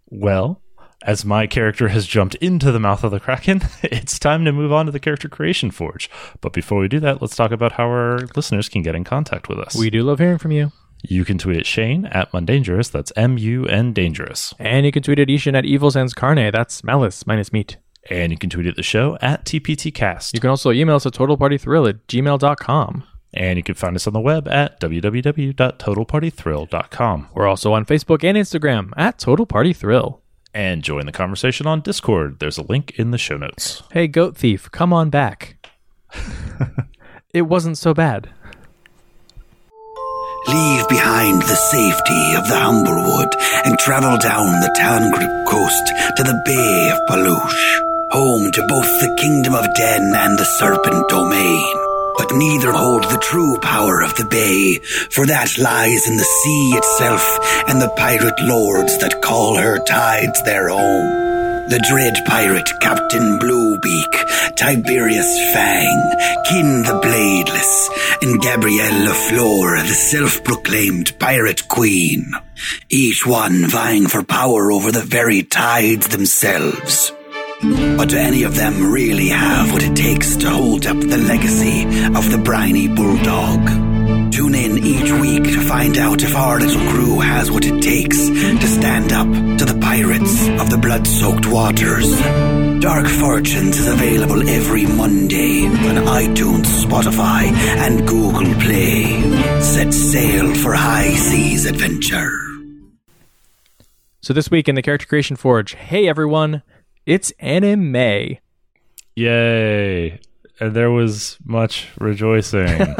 Well, as my character has jumped into the mouth of the Kraken, it's time to move on to the character creation forge. But before we do that, let's talk about how our listeners can get in contact with us. we do love hearing from you You can tweet at Shane at Mundangerous. That's M U N Dangerous. and you can tweet at I-Hsien at evil sans carne that's malice minus meat And you can tweet at the show at TPTcast. You can also email us at totalpartythrill at gmail.com. and you can find us on the web at www.totalpartythrill.com. We're also on Facebook and Instagram at Total Party Thrill. And join the conversation on Discord. There's a link in the show notes. Hey, Goat Thief, come on back. it wasn't so bad. Leave behind the safety of the Humblewood and travel down the Tangrip coast to the Bay of Palouche, home to both the Kingdom of Den and the Serpent Domain. But neither hold the true power of the bay, for that lies in the sea itself and the pirate lords that call her tides their own. The dread pirate Captain Bluebeak, Tiberius Fang, Kin the Bladeless, and Gabrielle LaFleur, the self-proclaimed pirate queen. Each one vying for power over the very tides themselves. But do any of them really have what it takes to hold up the legacy of the briny bulldog? Tune in each week to find out if our little crew has what it takes to stand up to the pirates of the blood-soaked waters. Dark Fortunes is available every Monday on iTunes, Spotify, and Google Play. Set sail for high seas adventure. So this week in the Character Creation Forge, hey everyone, it's anime. Yay! And there was much rejoicing.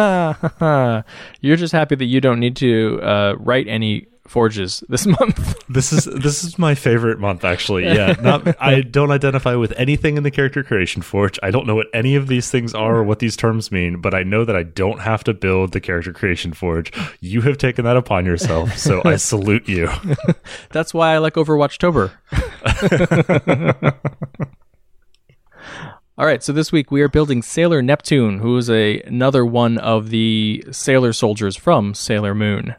You're just happy that you don't need to uh, write any forges this month. this is this is my favorite month actually. Yeah, not I don't identify with anything in the character creation forge. I don't know what any of these things are or what these terms mean, but I know that I don't have to build the character creation forge. You have taken that upon yourself, so I salute you. That's why I like Overwatch Tober. All right, so this week we are building Sailor Neptune, who is a another one of the sailor soldiers from Sailor Moon.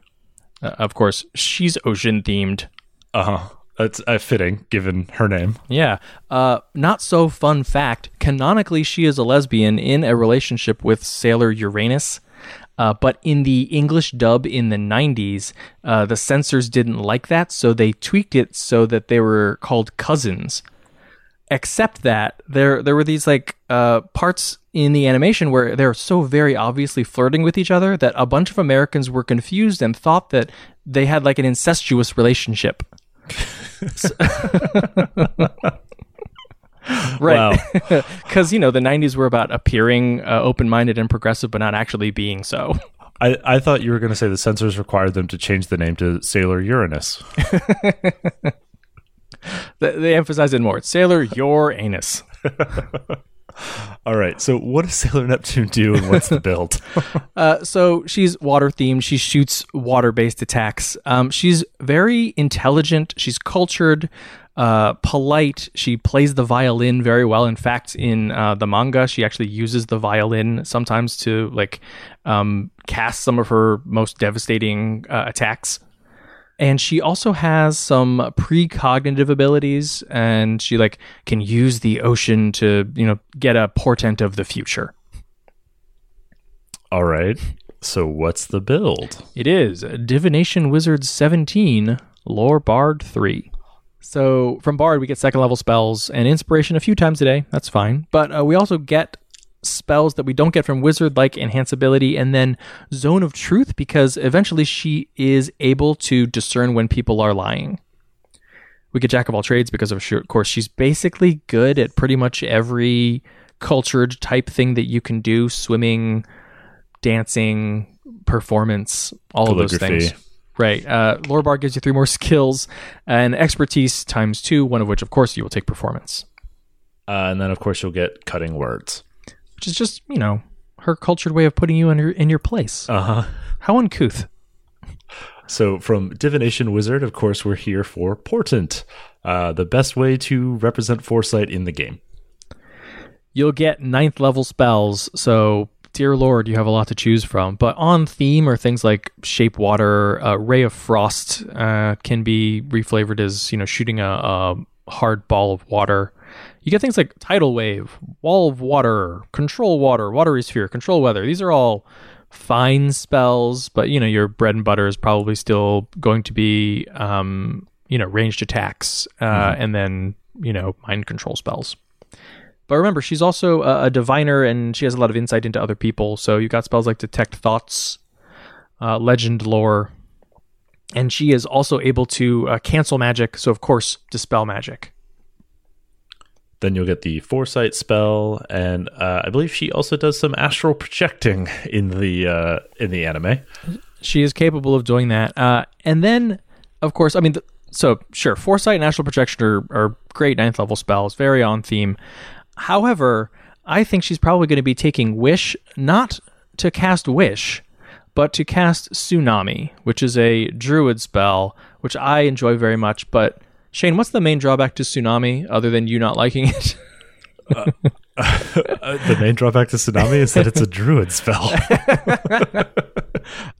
Uh, of course, she's ocean themed. Uh-huh. That's uh, fitting given her name. Yeah. Uh, not so fun fact. Canonically, she is a lesbian in a relationship with Sailor Uranus. Uh, but in the English dub in the 90s, uh, the censors didn't like that, so they tweaked it so that they were called cousins. Except that there there were these like uh, parts in the animation where they're so very obviously flirting with each other that a bunch of Americans were confused and thought that they had like an incestuous relationship. Right. Because, you know, the 90s were about appearing uh, open minded and progressive, but not actually being so. I, I thought you were going to say the censors required them to change the name to Sailor Uranus. They, they emphasize it more. It's Sailor, your anus. All right. So, what does Sailor Neptune do, and what's the build? Uh, so she's water themed. She shoots water based attacks. Um, she's very intelligent. She's cultured, uh, polite. She plays the violin very well. In fact, in uh, the manga, she actually uses the violin sometimes to like um, cast some of her most devastating uh, attacks. And she also has some precognitive abilities, and she like can use the ocean to you know get a portent of the future. All right. So, what's the build? It is Divination Wizard 17, Lore Bard 3. So from Bard, we get second level spells and inspiration a few times a day. That's fine. But uh, we also get spells that we don't get from Wizard, like Enhance Ability and then Zone of Truth, because eventually she is able to discern when people are lying. We get Jack of all trades because, of course, she's basically good at pretty much every cultured type thing that you can do swimming, dancing, performance, all of those things. Right. Uh, lore bard gives you three more skills and expertise times two, one of which, of course, you will take performance, Uh, and then, of course, you'll get cutting words. which is just, you know, her cultured way of putting you in your, in your place. Uh huh. How uncouth. So, from Divination Wizard, of course, we're here for Portent, uh, the best way to represent foresight in the game. You'll get ninth level spells, so dear lord, you have a lot to choose from. But on theme are things like Shape Water, uh, Ray of Frost uh, can be reflavored as you know shooting a, a hard ball of water. You get things like Tidal Wave, Wall of Water, Control Water, Watery Sphere, Control Weather. These are all fine spells, but you know your bread and butter is probably still going to be um, you know ranged attacks uh, and then you know mind control spells. But remember, she's also a, a diviner and she has a lot of insight into other people. So you've got spells like Detect Thoughts, uh, Legend Lore, and she is also able to uh, cancel magic. So, of course, dispel magic. Then you'll get the foresight spell, and uh, I believe she also does some astral projecting in the uh, in the anime. She is capable of doing that. Uh, and then, of course, I mean, th- so sure, Foresight and Astral Projection are, are great ninth level spells, very on theme. However, I think she's probably going to be taking Wish, not to cast Wish, but to cast Tsunami, which is a druid spell, which I enjoy very much. But Shane, what's the main drawback to Tsunami other than you not liking it? Uh, the main drawback to Tsunami is that it's a druid spell.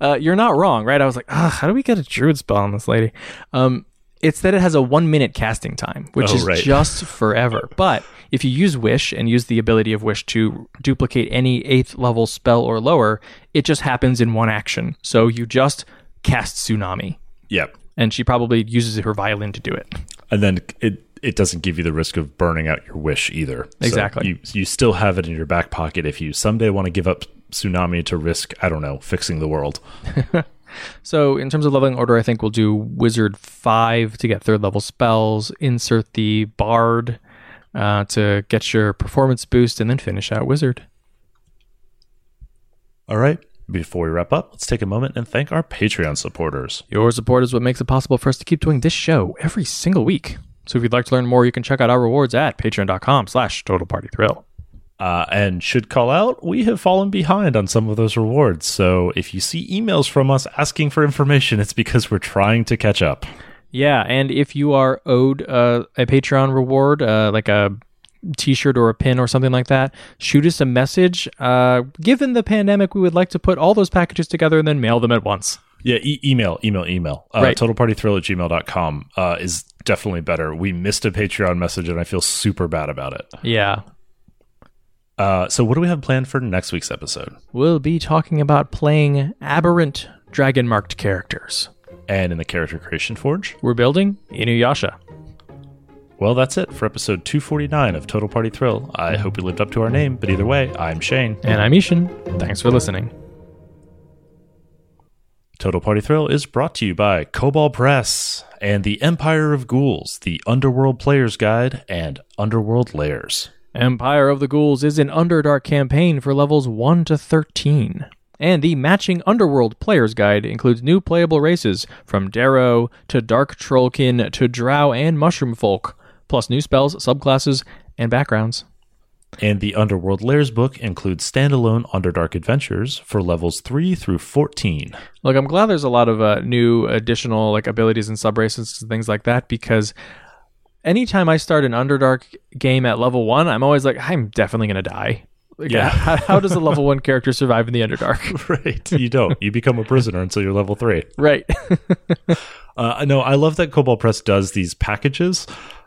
Uh, you're not wrong, right? I was like, ah, how do we get a druid spell on this lady? Um, it's that it has a one minute casting time, which Oh, is right. just forever. But if you use Wish and use the ability of Wish to duplicate any eighth level spell or lower, it just happens in one action. So you just cast Tsunami, yep. and she probably uses her violin to do it. And then it it doesn't give you the risk of burning out your wish either. So Exactly. you you still have it in your back pocket if you someday want to give up tsunami to risk I don't know fixing the world. So in terms of leveling order, I think we'll do Wizard five to get third level spells. Insert the Bard uh, to get your performance boost, and then finish out Wizard. All right. Before we wrap up, let's take a moment and thank our Patreon supporters. Your support is what makes it possible for us to keep doing this show every single week. So if you'd like to learn more, you can check out our rewards at patreon.com slash total party thrill. Uh, and should call out, we have fallen behind on some of those rewards. So if you see emails from us asking for information, it's because we're trying to catch up. Yeah, and if you are owed uh, a Patreon reward, uh, like a t-shirt or a pin or something like that, shoot us a message. Uh, given the pandemic, we would like to put all those packages together and then mail them at once. Yeah, e- email, email, email. Uh, Right. TotalPartyThrill at gmail.com uh, is definitely better. We missed a Patreon message and I feel super bad about it. Yeah. Uh, so, what do we have planned for next week's episode? We'll be talking about playing aberrant dragon marked characters. And in the Character Creation Forge? We're building Inuyasha. Well, that's it for episode 249 of Total Party Thrill. I hope we lived up to our name, but either way, I'm Shane. And I'm I-Hsien. Thanks for listening. Total Party Thrill is brought to you by Kobold Press and the Empire of Ghouls, the Underworld Player's Guide, and Underworld Lairs. Empire of the Ghouls is an Underdark campaign for levels 1 to 13. And the matching Underworld Player's Guide includes new playable races from Derro to Dark Trollkin to Drow and Mushroom Folk, plus new spells, subclasses, and backgrounds. And the Underworld Lairs book includes standalone Underdark adventures for levels 3 through 14. Look, I'm glad there's a lot of uh, new additional like abilities and subraces and things like that because anytime I start an Underdark game at level one, I'm always like, I'm definitely gonna die. Like, Yeah. How, how does a level one character survive in the Underdark? right. You don't. You become a prisoner until you're level 3. right. Uh, no, I love that Kobold Press does these packages,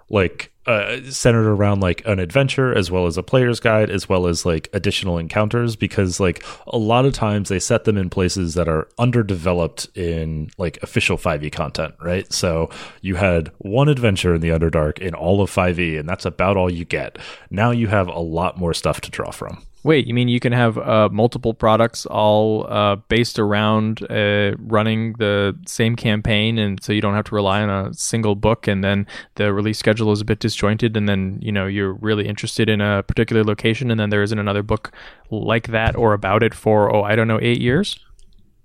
like uh, centered around like an adventure as well as a player's guide, as well as like additional encounters. Because like a lot of times they set them in places that are underdeveloped in like official 5e content, right? So you had one adventure in the Underdark in all of 5e, and that's about all you get. Now you have a lot more stuff to draw from. Wait, you mean you can have uh, multiple products all uh, based around uh, running the same campaign, and so you don't have to rely on a single book, and then the release schedule is a bit disjointed, and then you know you're really interested in a particular location, and then there isn't another book like that or about it for oh I don't know eight years.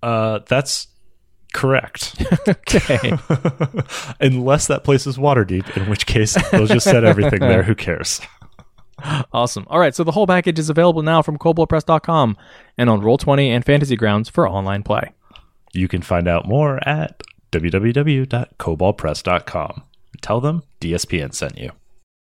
Uh, that's correct. Okay, Unless that place is Waterdeep, in which case they'll just set everything there. Who cares? awesome. All right, so the whole package is available now from KoboldPress.com and on Roll20 and Fantasy Grounds for online play. You can find out more at www.koboldpress.com. Tell them DSPN sent you.